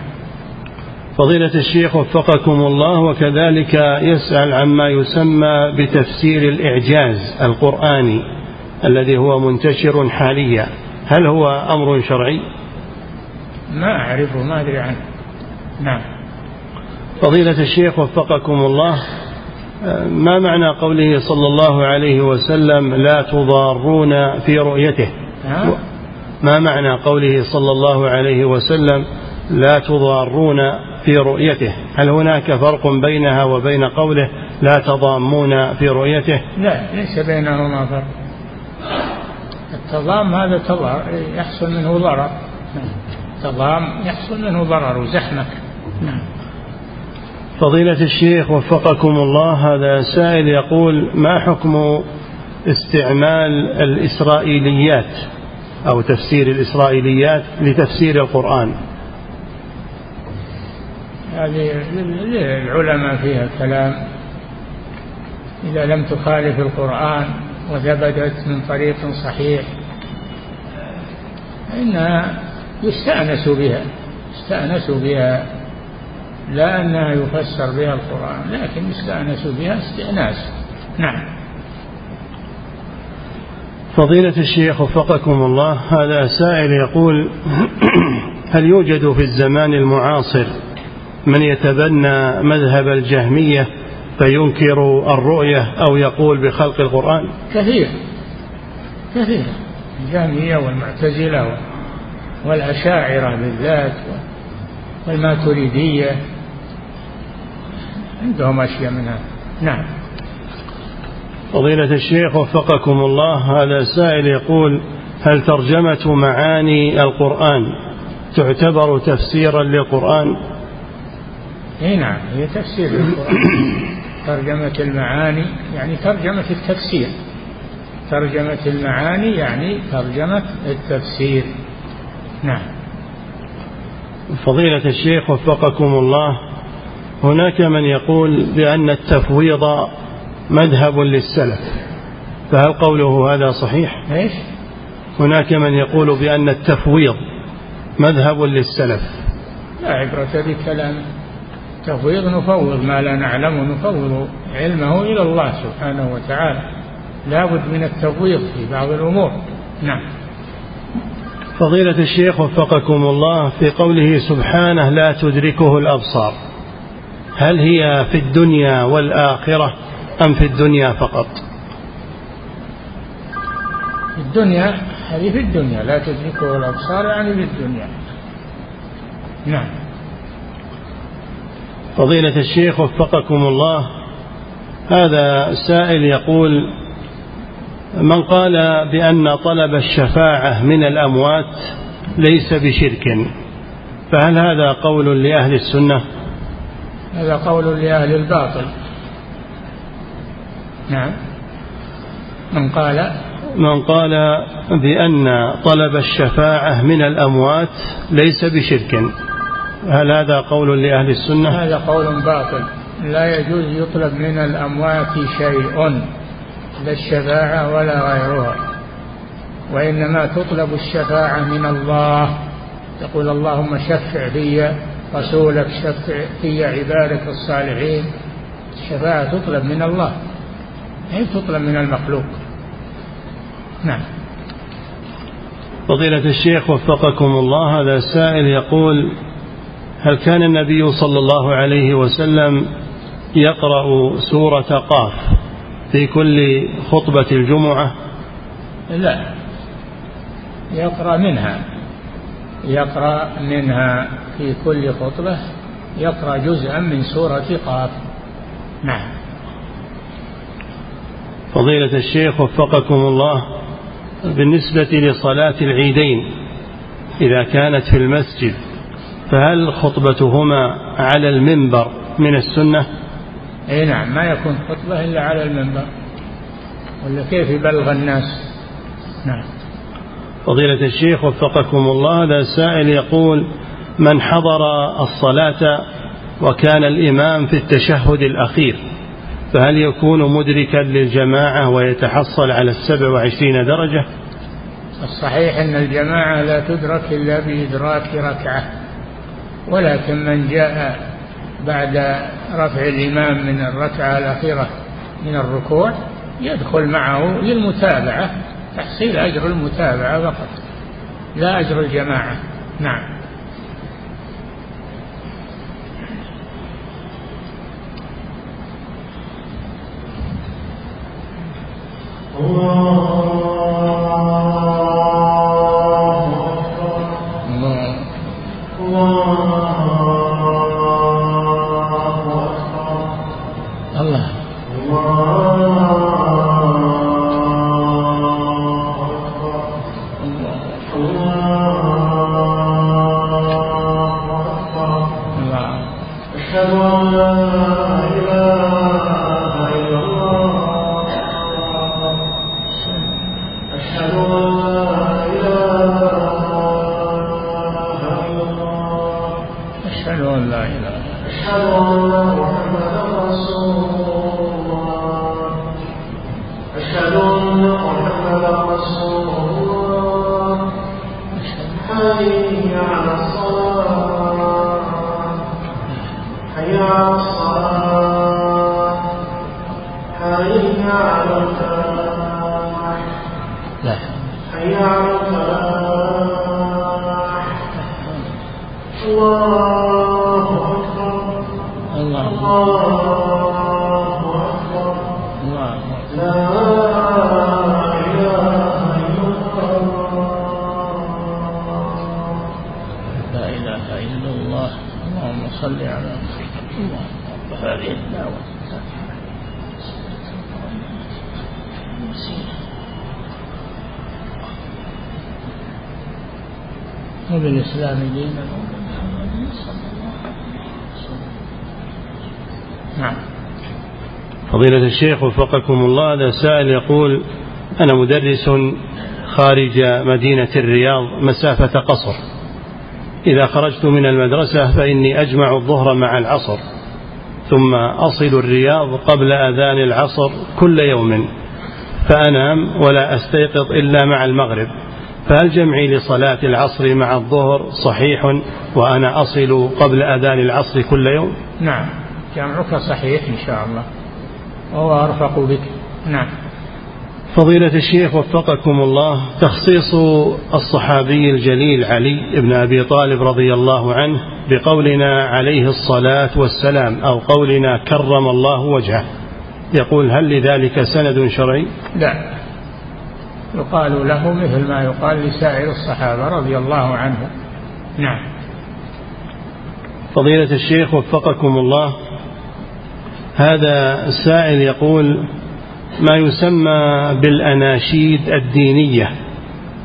فضيلة الشيخ وفقكم الله وكذلك يسأل عما يسمى بتفسير الإعجاز القرآني الذي هو منتشر حاليا. هل هو أمر شرعي؟ ما أعرفه ما أدري عنه. نعم. فضيلة الشيخ وفقكم الله ما معنى قوله صلى الله عليه وسلم لا تضارون في رؤيته؟ ما معنى قوله صلى الله عليه وسلم لا تضارون في رؤيته؟ هل هناك فرق بينها وبين قوله لا تضامون في رؤيته؟ لا ليس بينهما فرق. التضام هذا تضار يحصل منه ضرر. تضام يحصل منه ضرر وزحمة. نعم. فضيلة الشيخ وفقكم الله هذا سائل يقول ما حكم استعمال الإسرائيليات أو تفسير الإسرائيليات لتفسير القرآن؟ هذه العلماء فيها كلام إذا لم تخالف القرآن وثبتت من طريق صحيح فإنها يستأنس بها يستأنس بها لا أنها يفسر بها القرآن لكن يستأنس بها استئناس. نعم. فضيلة الشيخ وفقكم الله هذا سائل يقول هل يوجد في الزمان المعاصر من يتبنى مذهب الجهمية فينكر الرؤية أو يقول بخلق القرآن؟ كثير. كثير. الجهمية والمعتزلة والأشاعرة بالذات والماتريدية. عندهم أشياء منها. نعم. فضيلة الشيخ وفقكم الله هذا سائل يقول هل ترجمة معاني القرآن تعتبر تفسيرا للقرآن؟ إي نعم هي تفسير للقرآن. ترجمة المعاني يعني ترجمة التفسير. ترجمة المعاني يعني ترجمة التفسير. نعم. فضيلة الشيخ وفقكم الله هناك من يقول بأن التفويض مذهب للسلف فهل قوله هذا صحيح؟ إيش؟ هناك من يقول بأن التفويض مذهب للسلف. لا عبرة بكلامه تفويض نفوض ما لا نعلم نفوض علمه إلى الله سبحانه وتعالى. لا بد من التفويض في بعض الأمور. نعم. فضيلة الشيخ وفقكم الله في قوله سبحانه لا تدركه الأبصار. هل هي في الدنيا والآخرة أم في الدنيا فقط؟ في الدنيا هذه في الدنيا لا تدركه الأبصار يعني في الدنيا. نعم. فضيلة الشيخ وفقكم الله هذا سائل يقول من قال بأن طلب الشفاعة من الأموات ليس بشرك فهل هذا قول لأهل السنة؟ هذا قول لأهل الباطل. نعم. من قال؟ من قال بأن طلب الشفاعة من الأموات ليس بشرك هل هذا قول لأهل السنة؟ هذا قول باطل. لا يجوز يطلب من الأموات شيء. لا الشفاعة ولا غيرها. وإنما تطلب الشفاعة من الله. يقول اللهم شفع في رسولك شفع في عبادك الصالحين. الشفاعة تطلب من الله هي تطلب من المخلوق؟ نعم. فضيلة الشيخ وفقكم الله هذا سائل يقول هل كان النبي صلى الله عليه وسلم يقرأ سورة قاف؟ في كل خطبة الجمعة؟ لا. يقرأ منها. يقرأ منها في كل خطبة. يقرأ جزءا من سورة قاف. نعم. فضيلة الشيخ وفقكم الله بالنسبة لصلاة العيدين إذا كانت في المسجد فهل خطبتهما على المنبر من السنة؟ اي نعم ما يكون خطبة إلا على المنبر. ولا كيف يبلغ الناس؟ نعم. فضيلة الشيخ وفقكم الله هذا سائل يقول من حضر الصلاة وكان الإمام في التشهد الأخير فهل يكون مدركا للجماعة ويتحصل على السبع وعشرين درجة؟ الصحيح أن الجماعة لا تدرك إلا بإدراك ركعة ولكن من جاء بعد رفع الإمام من الركعة الأخيرة من الركوع يدخل معه للمتابعة تحصيل أجر المتابعة فقط لا أجر الجماعة. نعم. أشهد أن محمدا رسول الله أشهد أن محمدا رسول الله حي على الصلاة حي على الصلاة حي على الفلاح حي على وبالإسلام دينا نعم. فضيلة الشيخ وفقكم الله هذا سائل يقول أنا مدرس خارج مدينة الرياض مسافة قصر. إذا خرجت من المدرسة فإني أجمع الظهر مع العصر ثم أصل الرياض قبل أذان العصر كل يوم فأنام ولا أستيقظ إلا مع المغرب. فهل جمعي لصلاة العصر مع الظهر صحيح وأنا أصل قبل أذان العصر كل يوم؟ نعم جمعك صحيح إن شاء الله. وهو أرفق بك. نعم. فضيلة الشيخ وفقكم الله تخصيص الصحابي الجليل علي بن أبي طالب رضي الله عنه بقولنا عليه الصلاة والسلام أو قولنا كرم الله وجهه. يقول هل لذلك سند شرعي؟ لا. يقال له مثل ما يقال لسائر الصحابة رضي الله عنهم. نعم. فضيلة الشيخ وفقكم الله هذا السائل يقول ما يسمى بالأناشيد الدينية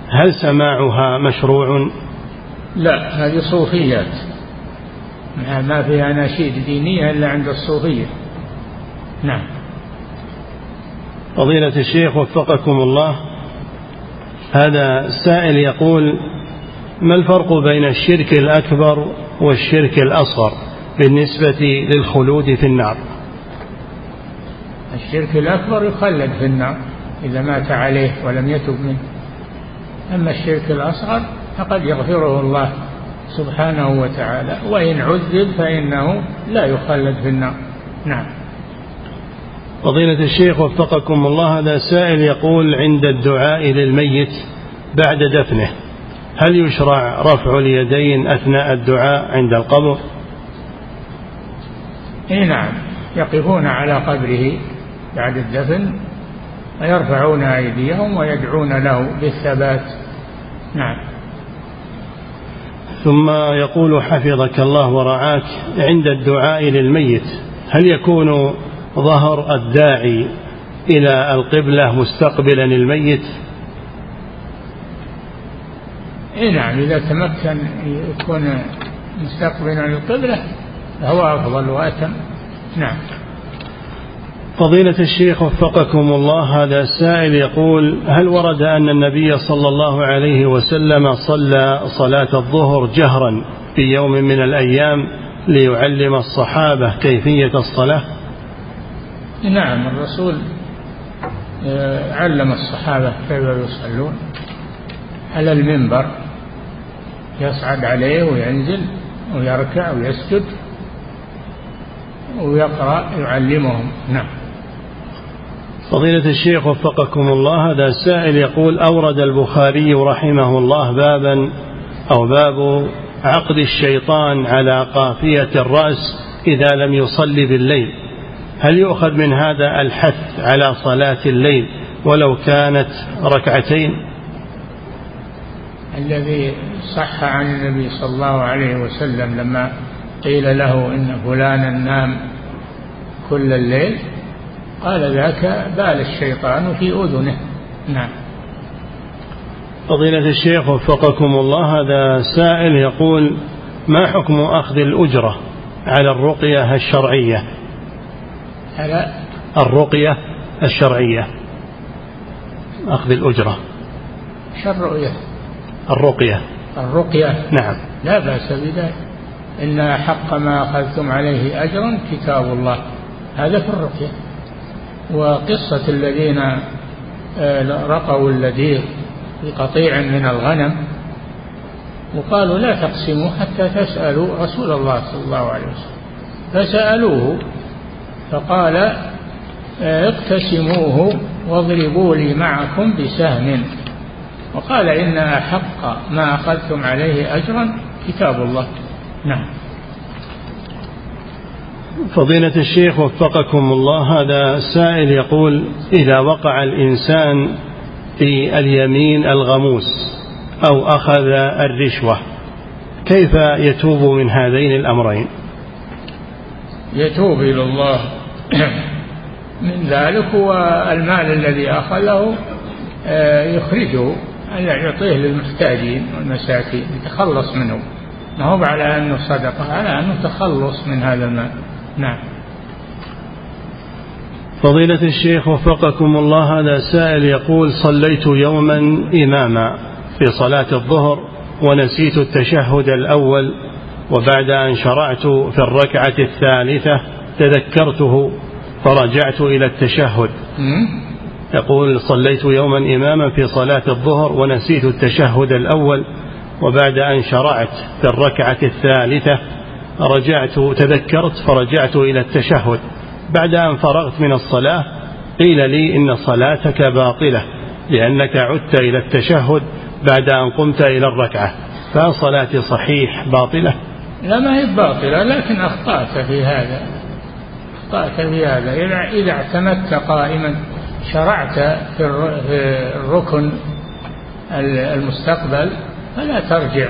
هل سماعها مشروع؟ لا هذه صوفيات. ما في أناشيد دينية إلا عند الصوفية. نعم. فضيلة الشيخ وفقكم الله هذا السائل يقول ما الفرق بين الشرك الأكبر والشرك الأصغر بالنسبة للخلود في النار؟ الشرك الأكبر يخلد في النار إذا مات عليه ولم يتب منه. أما الشرك الأصغر فقد يغفره الله سبحانه وتعالى وإن عذب فإنه لا يخلد في النار. نعم. فضيلة الشيخ وفقكم الله هذا سائل يقول عند الدعاء للميت بعد دفنه هل يشرع رفع اليدين أثناء الدعاء عند القبر؟ اي نعم يقفون على قبره بعد الدفن ويرفعون أيديهم ويدعون له بالثبات. نعم. ثم يقول حفظك الله ورعاك عند الدعاء للميت هل يكون ظهر الداعي إلى القبلة مستقبلا الميت؟ اي نعم إذا تمكن يكون مستقبلا القبلة فهو أفضل وأتم. نعم. فضيلة الشيخ وفقكم الله هذا السائل يقول هل ورد أن النبي صلى الله عليه وسلم صلى صلاة الظهر جهرا في يوم من الأيام ليعلم الصحابة كيفية الصلاة؟ نعم الرسول آه، علم الصحابة كيف يصلون. على المنبر يصعد عليه وينزل ويركع ويسجد ويقرأ يعلمهم. نعم. فضيلة الشيخ وفقكم الله هذا السائل يقول أورد البخاري رحمه الله بابا أو باب عقد الشيطان على قافية الرأس إذا لم يصلي بالليل. هل يؤخذ من هذا الحث على صلاة الليل ولو كانت ركعتين؟ الذي صح عن النبي صلى الله عليه وسلم لما قيل له إن فلانا نام كل الليل قال ذاك بال الشيطان في أذنه. نعم. فضيلة الشيخ وفقكم الله هذا سائل يقول ما حكم أخذ الأجرة على الرقية الشرعية؟ على الرقية الشرعية. أخذ الأجرة. شو الرؤية الرقية. الرقية. نعم. لا بأس بذلك. إن حق ما أخذتم عليه أجرا كتاب الله. هذا في الرقية. وقصة الذين آه، رقوا اللذيذ بقطيع من الغنم وقالوا لا تقسموا حتى تسألوا رسول الله صلى الله عليه وسلم. فسألوه فقال اقتسموه واضربوا لي معكم بسهم. وقال إن أحق ما أخذتم عليه أجرا كتاب الله. نعم. فضيلة الشيخ وفقكم الله هذا سائل يقول إذا وقع الإنسان في اليمين الغموس أو أخذ الرشوة كيف يتوب من هذين الأمرين؟ يتوب إلى الله. من ذلك هو المال الذي أخذه آه، يخرجه يعطيه للمحتاجين والمساكين يتخلص منه. ما هو على أنه صدقة على أنه تخلص من هذا المال. نعم. فضيلة الشيخ وفقكم الله هذا سائل يقول صليت يوما إماما في صلاة الظهر ونسيت التشهد الأول وبعد أن شرعت في الركعة الثالثة تذكرته فرجعت إلى التشهد. يقول صليت يوما إماما في صلاة الظهر ونسيت التشهد الأول وبعد أن شرعت في الركعة الثالثة رجعت تذكرت فرجعت إلى التشهد. بعد أن فرغت من الصلاة قيل لي إن صلاتك باطلة لأنك عدت إلى التشهد بعد أن قمت إلى الركعة. فصلاتي صحيح باطلة. لا ما هي باطلة لكن أخطأت في هذا. أخطأت في هذا. إذا اعتمدت قائما شرعت في الركن المستقبل فلا ترجع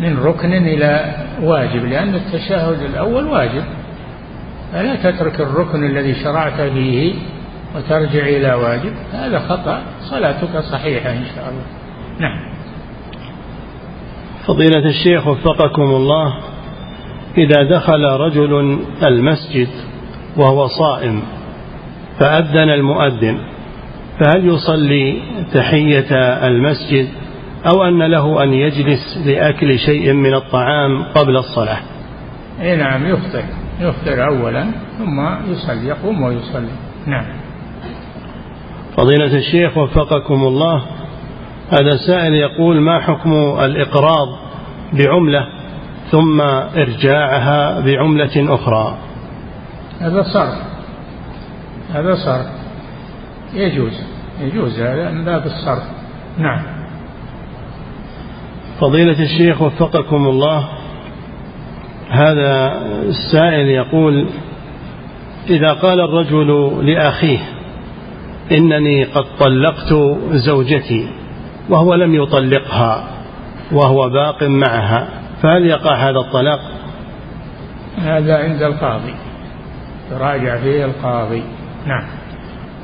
من ركن إلى واجب لأن التشهد الأول واجب. فلا تترك الركن الذي شرعت فيه وترجع إلى واجب. هذا خطأ. صلاتك صحيحة إن شاء الله. نعم. فضيلة الشيخ وفقكم الله إذا دخل رجل المسجد وهو صائم فأذن المؤذن فهل يصلي تحية المسجد أو أن له أن يجلس لأكل شيء من الطعام قبل الصلاة؟ أي نعم يفطر يفطر أولا ثم يصلي يقوم ويصلي. نعم. فضيلة الشيخ وفقكم الله هذا سائل يقول ما حكم الإقراض بعملة ثم إرجاعها بعملة أخرى؟ هذا صرف. هذا صرف. يجوز. يجوز هذا من باب الصرف. نعم. فضيلة الشيخ وفقكم الله هذا السائل يقول إذا قال الرجل لأخيه إنني قد طلقت زوجتي وهو لم يطلقها وهو باق معها فهل يقع هذا الطلاق؟ هذا عند القاضي. يراجع فيه القاضي. نعم.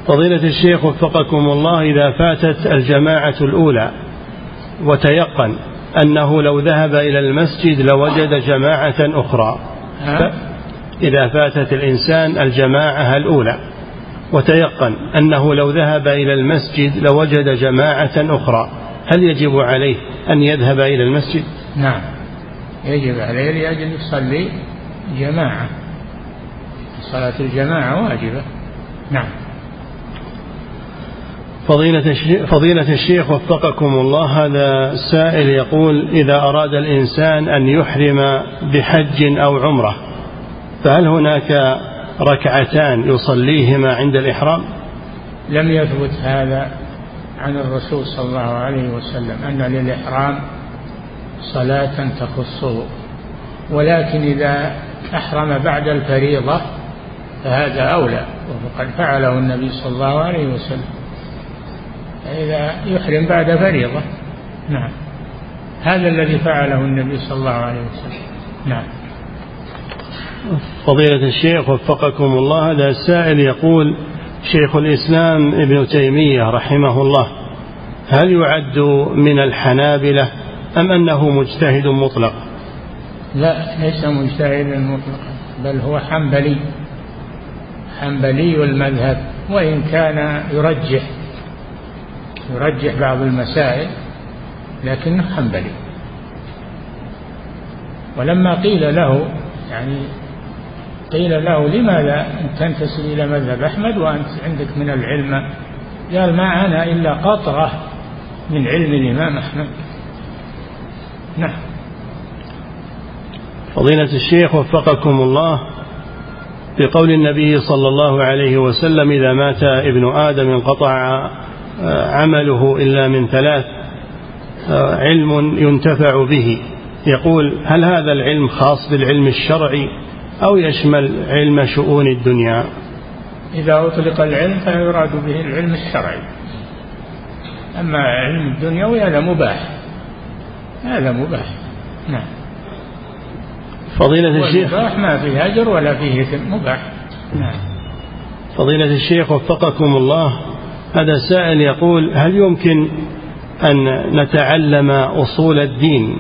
فضيلة الشيخ وفقكم الله إذا فاتت الجماعة الأولى وتيقن أنه لو ذهب إلى المسجد لوجد جماعة أخرى. إذا فاتت الإنسان الجماعة الأولى وتيقن أنه لو ذهب إلى المسجد لوجد جماعة أخرى هل يجب عليه أن يذهب إلى المسجد؟ نعم. يجب عليه لأجل يصلي جماعة. صلاة الجماعة واجبة. نعم. فضيلة فضيلة الشيخ وفقكم الله هذا سائل يقول إذا أراد الإنسان أن يحرم بحج أو عمرة فهل هناك ركعتان يصليهما عند الإحرام؟ لم يثبت هذا عن الرسول صلى الله عليه وسلم أن للإحرام صلاة تخصه. ولكن إذا أحرم بعد الفريضة فهذا أولى وقد فعله النبي صلى الله عليه وسلم. إذا يحرم بعد فريضة. نعم. هذا الذي فعله النبي صلى الله عليه وسلم. نعم. فضيلة الشيخ وفقكم الله هذا السائل يقول شيخ الإسلام ابن تيمية رحمه الله هل يعد من الحنابلة أم أنه مجتهد مطلق؟ لا ليس مجتهدا مطلقا بل هو حنبلي. حنبلي المذهب وإن كان يرجح يرجح بعض المسائل لكنه حنبلي ولما قيل له يعني قيل له لماذا تنتسب إلى مذهب أحمد وأنت عندك من العلم؟ قال ما أنا إلا قطرة من علم الإمام أحمد. نعم. فضيلة الشيخ وفقكم الله. في قول النبي صلى الله عليه وسلم إذا مات ابن آدم انقطع آه، عمله إلا من ثلاث آه، علم ينتفع به. يقول هل هذا العلم خاص بالعلم الشرعي أو يشمل علم شؤون الدنيا؟ إذا أطلق العلم فيراد به العلم الشرعي. أما علم الدنيوي هذا مباح. هذا مباح. نعم. فضيلة الشيخ. مباح ما فيه هجر ولا فيه إثم. مباح. نعم. فضيلة الشيخ وفقكم الله. هذا سائل يقول هل يمكن أن نتعلم أصول الدين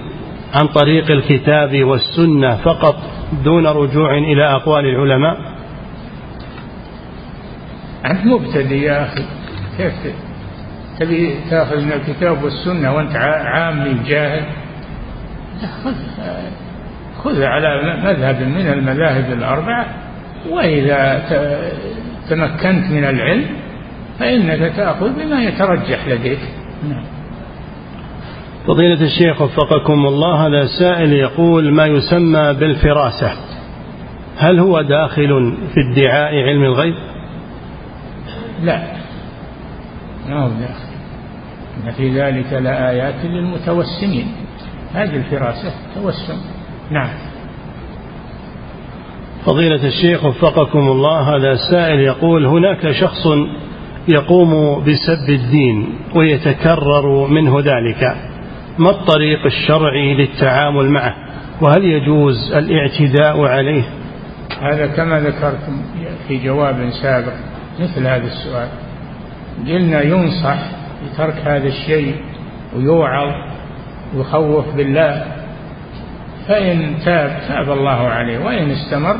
عن طريق الكتاب والسنة فقط دون رجوع إلى أقوال العلماء؟ أنت مبتدئ يا أخي. كيف تبي تأخذ من الكتاب والسنة وأنت عامي جاهل خذ على مذهب من المذاهب الأربعة وإذا تمكنت من العلم فإنك تأخذ بما يترجح لديك. نعم. فضيلة الشيخ وفقكم الله هذا سائل يقول ما يسمى بالفراسة؟ هل هو داخل في ادعاء علم الغيب؟ لا. ما هو داخل. إن في ذلك لآيات للمتوسمين. هذه الفراسة توسم. نعم. فضيلة الشيخ وفقكم الله هذا سائل يقول هناك شخص يقوم بسب الدين ويتكرر منه ذلك. ما الطريق الشرعي للتعامل معه؟ وهل يجوز الاعتداء عليه؟ هذا كما ذكرتم في جواب سابق مثل هذا السؤال. قلنا ينصح بترك هذا الشيء ويوعظ ويخوف بالله. فإن تاب تاب الله عليه. وإن استمر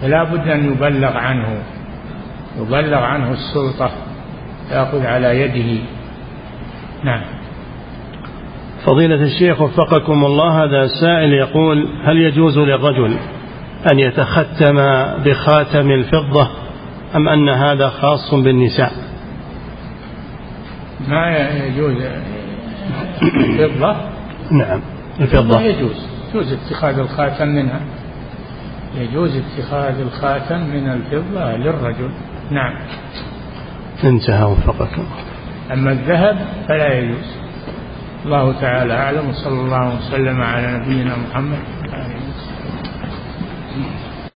فلا بد أن يبلغ عنه. يبلغ عنه السلطة تأخذ على يده. نعم. فضيلة الشيخ وفقكم الله هذا سائل يقول هل يجوز للرجل أن يتختم بخاتم الفضة أم أن هذا خاص بالنساء؟ ما يجوز الفضة؟ نعم الفضة. يجوز. يجوز اتخاذ الخاتم منها. يجوز اتخاذ الخاتم من الفضة للرجل. نعم. انتهى وفقكم أما الذهب فلا يجوز. الله تعالى أعلم وصلى الله وسلم على نبينا محمد.